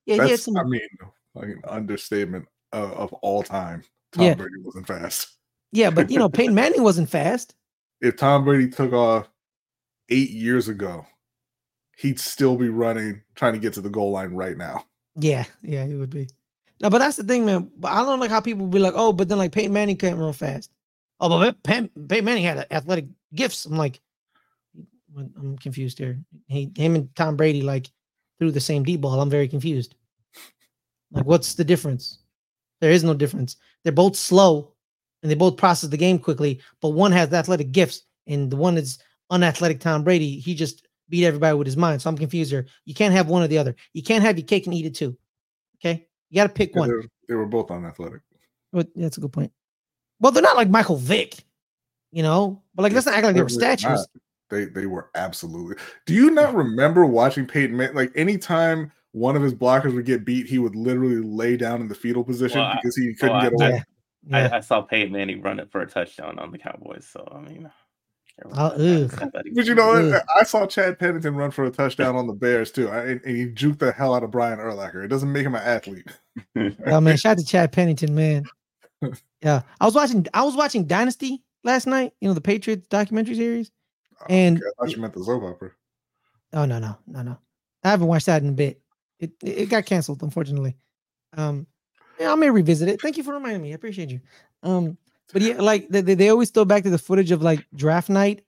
Speaker 3: yeah, That's, he had some I mean, like an understatement of, of all time. Tom yeah. Brady wasn't fast.
Speaker 1: Yeah, but you know, (laughs) Peyton Manning wasn't fast.
Speaker 3: If Tom Brady took off eight years ago, he'd still be running, trying to get to the goal line right now.
Speaker 1: Yeah, yeah, he would be. No, but that's the thing, man. But I don't like how people be like, oh, but then like Peyton Manning can't run fast. Oh, but Peyton, Peyton Manning had athletic gifts. I'm like, I'm confused here. He, him and Tom Brady like threw the same deep ball. I'm very confused. Like, what's the difference? There is no difference. They're both slow and they both process the game quickly, but one has athletic gifts and the one is unathletic Tom Brady. He just beat everybody with his mind. So I'm confused here. You can't have one or the other. You can't have your cake and eat it too. Okay. You got to pick yeah, one.
Speaker 3: They were both unathletic.
Speaker 1: But that's a good point. Well, they're not like Michael Vick, you know, but like let's not act like they were statues.
Speaker 3: They they were absolutely. Do you not remember watching Peyton Manning? Like anytime one of his blockers would get beat, he would literally lay down in the fetal position well, because he couldn't well, get away.
Speaker 2: Yeah. I, I, saw Peyton Manning run it for a touchdown on the Cowboys. So I mean,
Speaker 3: uh, but you know what? I saw Chad Pennington run for a touchdown on the Bears too, I, and he juked the hell out of Brian Urlacher. It doesn't make him an athlete. (laughs)
Speaker 1: oh man, shout out to Chad Pennington, man. (laughs) Yeah, I was watching. I was watching Dynasty last night. You know the Patriots documentary series, oh, and okay.
Speaker 3: I thought you meant the soap opera.
Speaker 1: Oh no, no, no, no! I haven't watched that in a bit. It it got canceled, unfortunately. Um, yeah, I may revisit it. Thank you for reminding me. I appreciate you. Um, but yeah, like they, they always throw back to the footage of like draft night,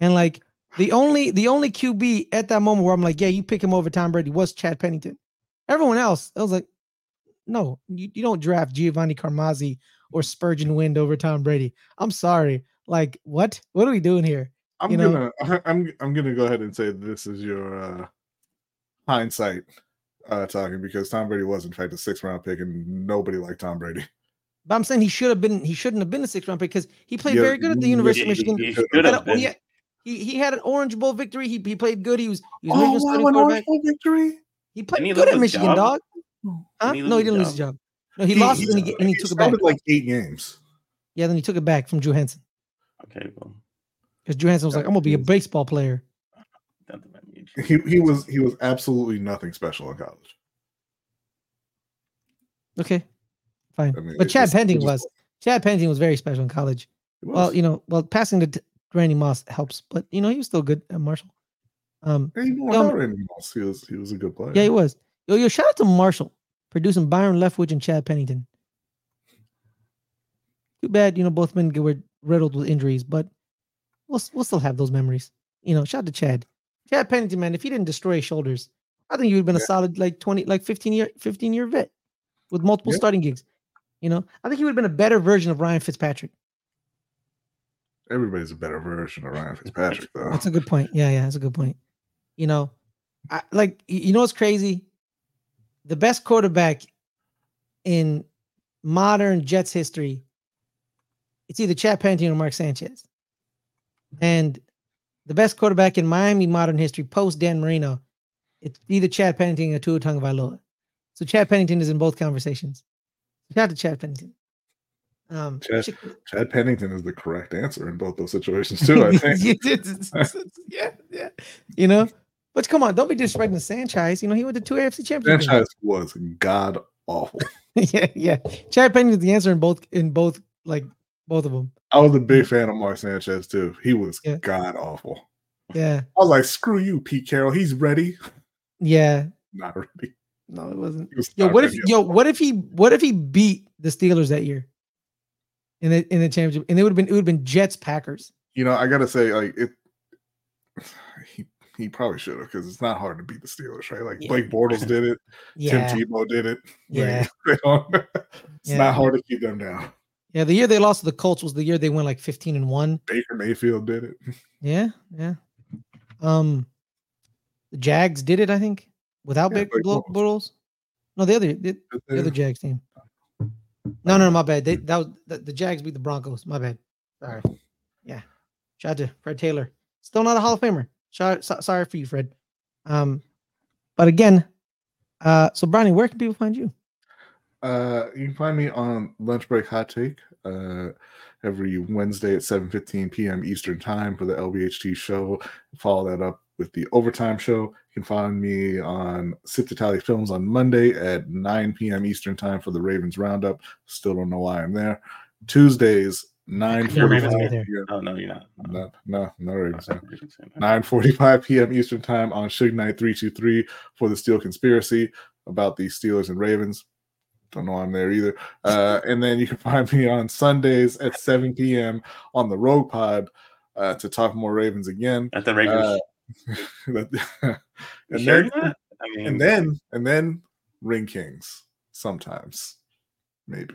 Speaker 1: and like the only the only QB at that moment where I'm like, yeah, you pick him over Tom Brady was Chad Pennington. Everyone else, I was like, no, you, you don't draft Giovanni Carmazzi or Spergon Wynn over Tom Brady. I'm sorry. Like, what? What are we doing here?
Speaker 3: I'm you gonna (laughs) I'm I'm gonna go ahead and say this is your uh hindsight uh, talking because Tom Brady was in fact a six round pick and nobody liked Tom Brady.
Speaker 1: But I'm saying he should have been he shouldn't have been a six round pick because he played yeah, very good at the University of Michigan. He, he should have been. Yeah, He he had an Orange Bowl victory. He, he played good. He was he was
Speaker 3: Oh, wow, an. Orange Bowl victory.
Speaker 1: He played
Speaker 2: he
Speaker 1: good at Michigan,
Speaker 2: job?
Speaker 1: dog. Huh?
Speaker 2: He
Speaker 1: No, he didn't
Speaker 2: his
Speaker 1: lose his job. No, he, lost it and he, and he took it back.
Speaker 3: like eight games.
Speaker 1: Yeah, then he took it back from Drew Henson
Speaker 2: Okay, well,
Speaker 1: because Drew Henson was like, "I'm gonna be a baseball player."
Speaker 2: that doesn't mean
Speaker 3: He he was he was absolutely nothing special in college.
Speaker 1: Okay, fine.
Speaker 3: I mean,
Speaker 1: but Chad
Speaker 3: just- it
Speaker 1: was Chad Penting was very special in college. Well, you know, well passing to T- Randy Moss helps, but you know he was still good at Marshall. Um,
Speaker 3: Yeah, even
Speaker 1: um,
Speaker 3: Randy Moss, he was he was a good player.
Speaker 1: yeah, he was. Yo, yo, shout out to Marshall producing Byron Leftwich and Chad Pennington. Too bad, you know, both men were riddled with injuries, but we'll we'll still have those memories. You know, shout out to Chad. Chad Pennington, man, if he didn't destroy his shoulders, I think he would have been a solid like 20, like 15 year, 15 year vet with multiple
Speaker 3: Yeah.
Speaker 1: starting gigs. You know, I think he would have been a better version of Ryan Fitzpatrick.
Speaker 3: Everybody's a better version of Ryan Fitzpatrick, though.
Speaker 1: That's a good point. Yeah, yeah, that's a good point. You know, I like you know what's crazy? The best quarterback in modern Jets history, it's either Chad Pennington or Mark Sanchez. And the best quarterback in Miami modern history, post Dan Marino, it's either Chad Pennington or Tua Tagovailoa. So Chad Pennington is in both conversations. Shout out to Chad Pennington. Um,
Speaker 3: Chad-
Speaker 1: Chick-
Speaker 3: Chad Pennington is the correct answer in both those situations (laughs) too. I think.
Speaker 1: yeah, yeah. You know, but come on, don't be disrespecting the Sanchez. You know, he went to two AFC championships.
Speaker 3: Franchise was god awful. (laughs)
Speaker 1: yeah, yeah. Chad Pennington's the answer in both in both like both of them.
Speaker 3: I was a big fan of Mark Sanchez too. He was
Speaker 1: Yeah.
Speaker 3: god awful.
Speaker 1: Yeah,
Speaker 3: I was like, screw you, Pete Carroll. He's ready.
Speaker 1: yeah. (laughs)
Speaker 3: Not ready.
Speaker 1: No, it wasn't.
Speaker 3: Was
Speaker 1: Yo, what if
Speaker 3: ready.
Speaker 1: yo, what if he what if he beat the Steelers that year in the in the championship? And it would have been it would have been Jets Packers.
Speaker 3: you know, I gotta say, like it. (sighs) He he probably should have because it's not hard to beat the Steelers, right? Like
Speaker 1: Yeah.
Speaker 3: Blake Bortles did it.
Speaker 1: Yeah,
Speaker 3: Tim Tebow did it.
Speaker 1: Yeah. (laughs)
Speaker 3: don't- it's
Speaker 1: Yeah.
Speaker 3: not hard to keep them down.
Speaker 1: Yeah. The year they lost to the Colts was the year they went like fifteen and one.
Speaker 3: Baker Mayfield did it.
Speaker 1: Yeah, yeah. Um, the Jags did it, I think, without
Speaker 3: Yeah,
Speaker 1: Big
Speaker 3: Blake
Speaker 1: Blo-
Speaker 3: Bortles.
Speaker 1: Bortles. No, the other the, the other Jags team. No, no, no, my bad. They that was the, the Jags beat the Broncos. My bad. Sorry. Yeah. Shout out to Fred Taylor. Still not a Hall of Famer. Shout, so- sorry for you, Fred. Um, but again, uh, so Brownie, where can people find you?
Speaker 3: Uh, you can find me on Lunch Break Hot Take uh, every Wednesday at 7:15 p.m. Eastern Time for the LBHT show. Follow that up with the Overtime show. You can find me on Sip to Tally Films on Monday at 9 p.m. Eastern Time for the Ravens Roundup. Still don't know why I'm there. Tuesdays
Speaker 1: Ravens
Speaker 3: 9:45 p.m.
Speaker 2: Oh no, you're not.
Speaker 3: No, no, no Ravens. no.
Speaker 2: No.
Speaker 3: 9:45 p.m. Eastern Time on Suge Knight 323 for the Steel Conspiracy about the Steelers and Ravens. Don't know I'm there either. Uh, and then you can find me on Sundays at 7 p.m. on the Rogue Pod uh, to talk more Ravens again.
Speaker 2: At the Ravens.
Speaker 3: Uh, (laughs) (laughs) and
Speaker 2: sure
Speaker 3: then.
Speaker 2: I mean,
Speaker 3: and then and then Ring Kings sometimes, maybe.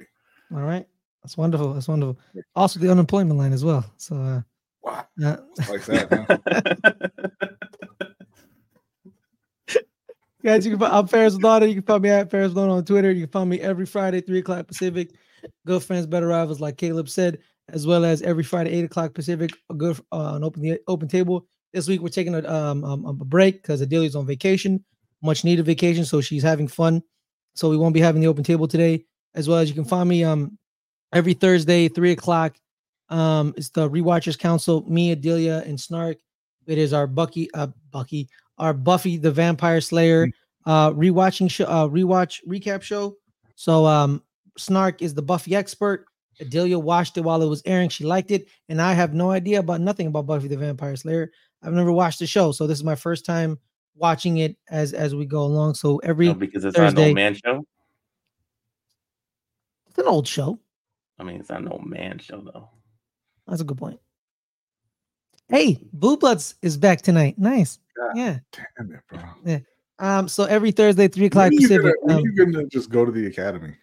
Speaker 1: All right. That's wonderful. That's wonderful. Also the unemployment line as well. So uh,
Speaker 3: Wow,
Speaker 1: uh
Speaker 3: like that. (laughs)
Speaker 1: Guys, you can find I'm Fares Muthana. You can find me at Fares Muthana on Twitter. You can find me every Friday, 3 o'clock Pacific. Good friends, better rivals, like Caleb said, as well as every Friday, 8 o'clock Pacific. A good uh, an open the open table. This week we're taking a um, um a break because Adelia's on vacation, much needed vacation, so she's having fun. So we won't be having the open table today, as well as you can find me um every Thursday, 3 o'clock. Um, it's the Rewatchers Council, me, Adelia, and Snark. It is our Bucky, uh, Bucky, our Buffy the Vampire Slayer uh rewatching show uh rewatch recap show. So um Snark is the Buffy expert. Adelia watched it while it was airing. She liked it, and I have no idea about nothing about Buffy the Vampire Slayer. I've never watched the show, so this is my first time watching it as as we go along. So every
Speaker 2: no, because it's not an old man show.
Speaker 1: it's an old show.
Speaker 2: I mean, it's not an old man show though.
Speaker 1: That's a good point. Hey, Blue Bloods is back tonight. Nice.
Speaker 3: God.
Speaker 1: Yeah.
Speaker 3: Damn it, bro. Yeah.
Speaker 1: Um. So every Thursday, three o'clock
Speaker 3: you
Speaker 1: Pacific.
Speaker 3: gonna-
Speaker 1: um,
Speaker 3: you gonna just go to the academy?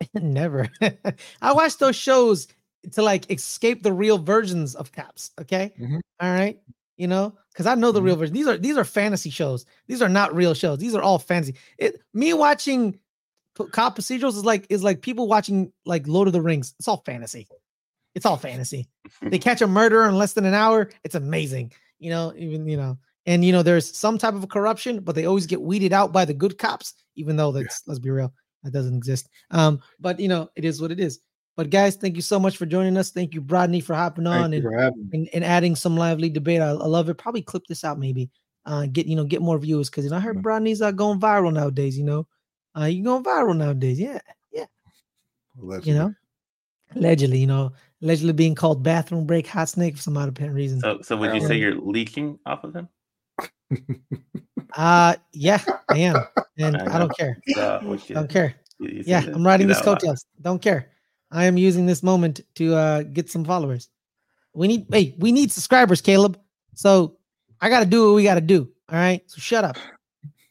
Speaker 3: (laughs)
Speaker 1: Never. (laughs) I watch those shows to like escape the real versions of cops. Okay.
Speaker 3: Mhm.
Speaker 1: All right. You know, because I know the
Speaker 3: Mhm.
Speaker 1: real version. These are these are fantasy shows. These are not real shows. These are all fantasy. It me watching cop procedurals is like is like people watching like Lord of the Rings. It's all fantasy. It's all fantasy. (laughs) they catch a murderer in less than an hour. It's amazing. You know, even you know, and you know, there's some type of corruption, but they always get weeded out by the good cops, even though that's let's be real, that doesn't exist. Um, but you know, it is what it is. But guys, thank you so much for joining us. Thank you, Brodney, for hopping on and,
Speaker 3: for
Speaker 1: and, and adding some lively debate. I, I love it. Probably clip this out, maybe. Uh, get you know, get more views because you know I heard. Brodney's uh, going viral nowadays. You know, uh, you going viral nowadays. Yeah, yeah.
Speaker 3: you
Speaker 1: know, allegedly, you know, allegedly being called bathroom break hot snake for some odd apparent reason.
Speaker 2: So, so would you say you're leaking off of him? (laughs)
Speaker 1: Uh yeah, I am, and
Speaker 2: I
Speaker 1: I don't care.
Speaker 2: Uh, you-
Speaker 1: Don't care.
Speaker 2: you- you
Speaker 1: Yeah, I'm riding this
Speaker 2: out loud.
Speaker 1: coattails. Don't care. I am using this moment to uh get some followers. We need hey, we need subscribers, Caleb. So I gotta do what we gotta do. All right. So shut up.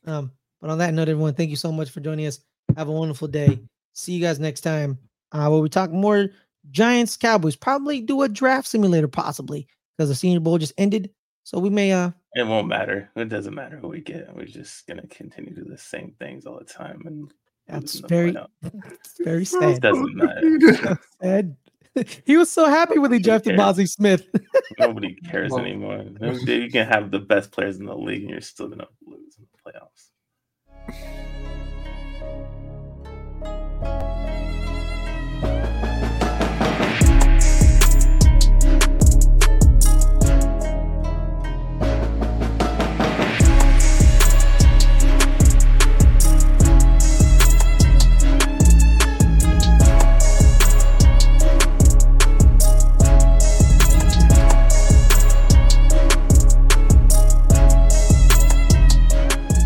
Speaker 1: Um, but on that note, everyone, thank you so much for joining us. Have a wonderful day. See you guys next time. Uh, where we talk more Giants Cowboys. Probably do a draft simulator, possibly because the Senior Bowl just ended. So we may. uh
Speaker 2: It won't matter. It doesn't matter who we get. We're just gonna continue to do the same things all the time, and
Speaker 1: that's very, (laughs) very sad.
Speaker 2: It doesn't matter.
Speaker 1: Ed, (laughs) He was so happy when he drafted Mazi Smith. (laughs)
Speaker 2: Nobody cares
Speaker 3: well,
Speaker 2: anymore. You can have the best players in the league, and you're still gonna lose in the playoffs.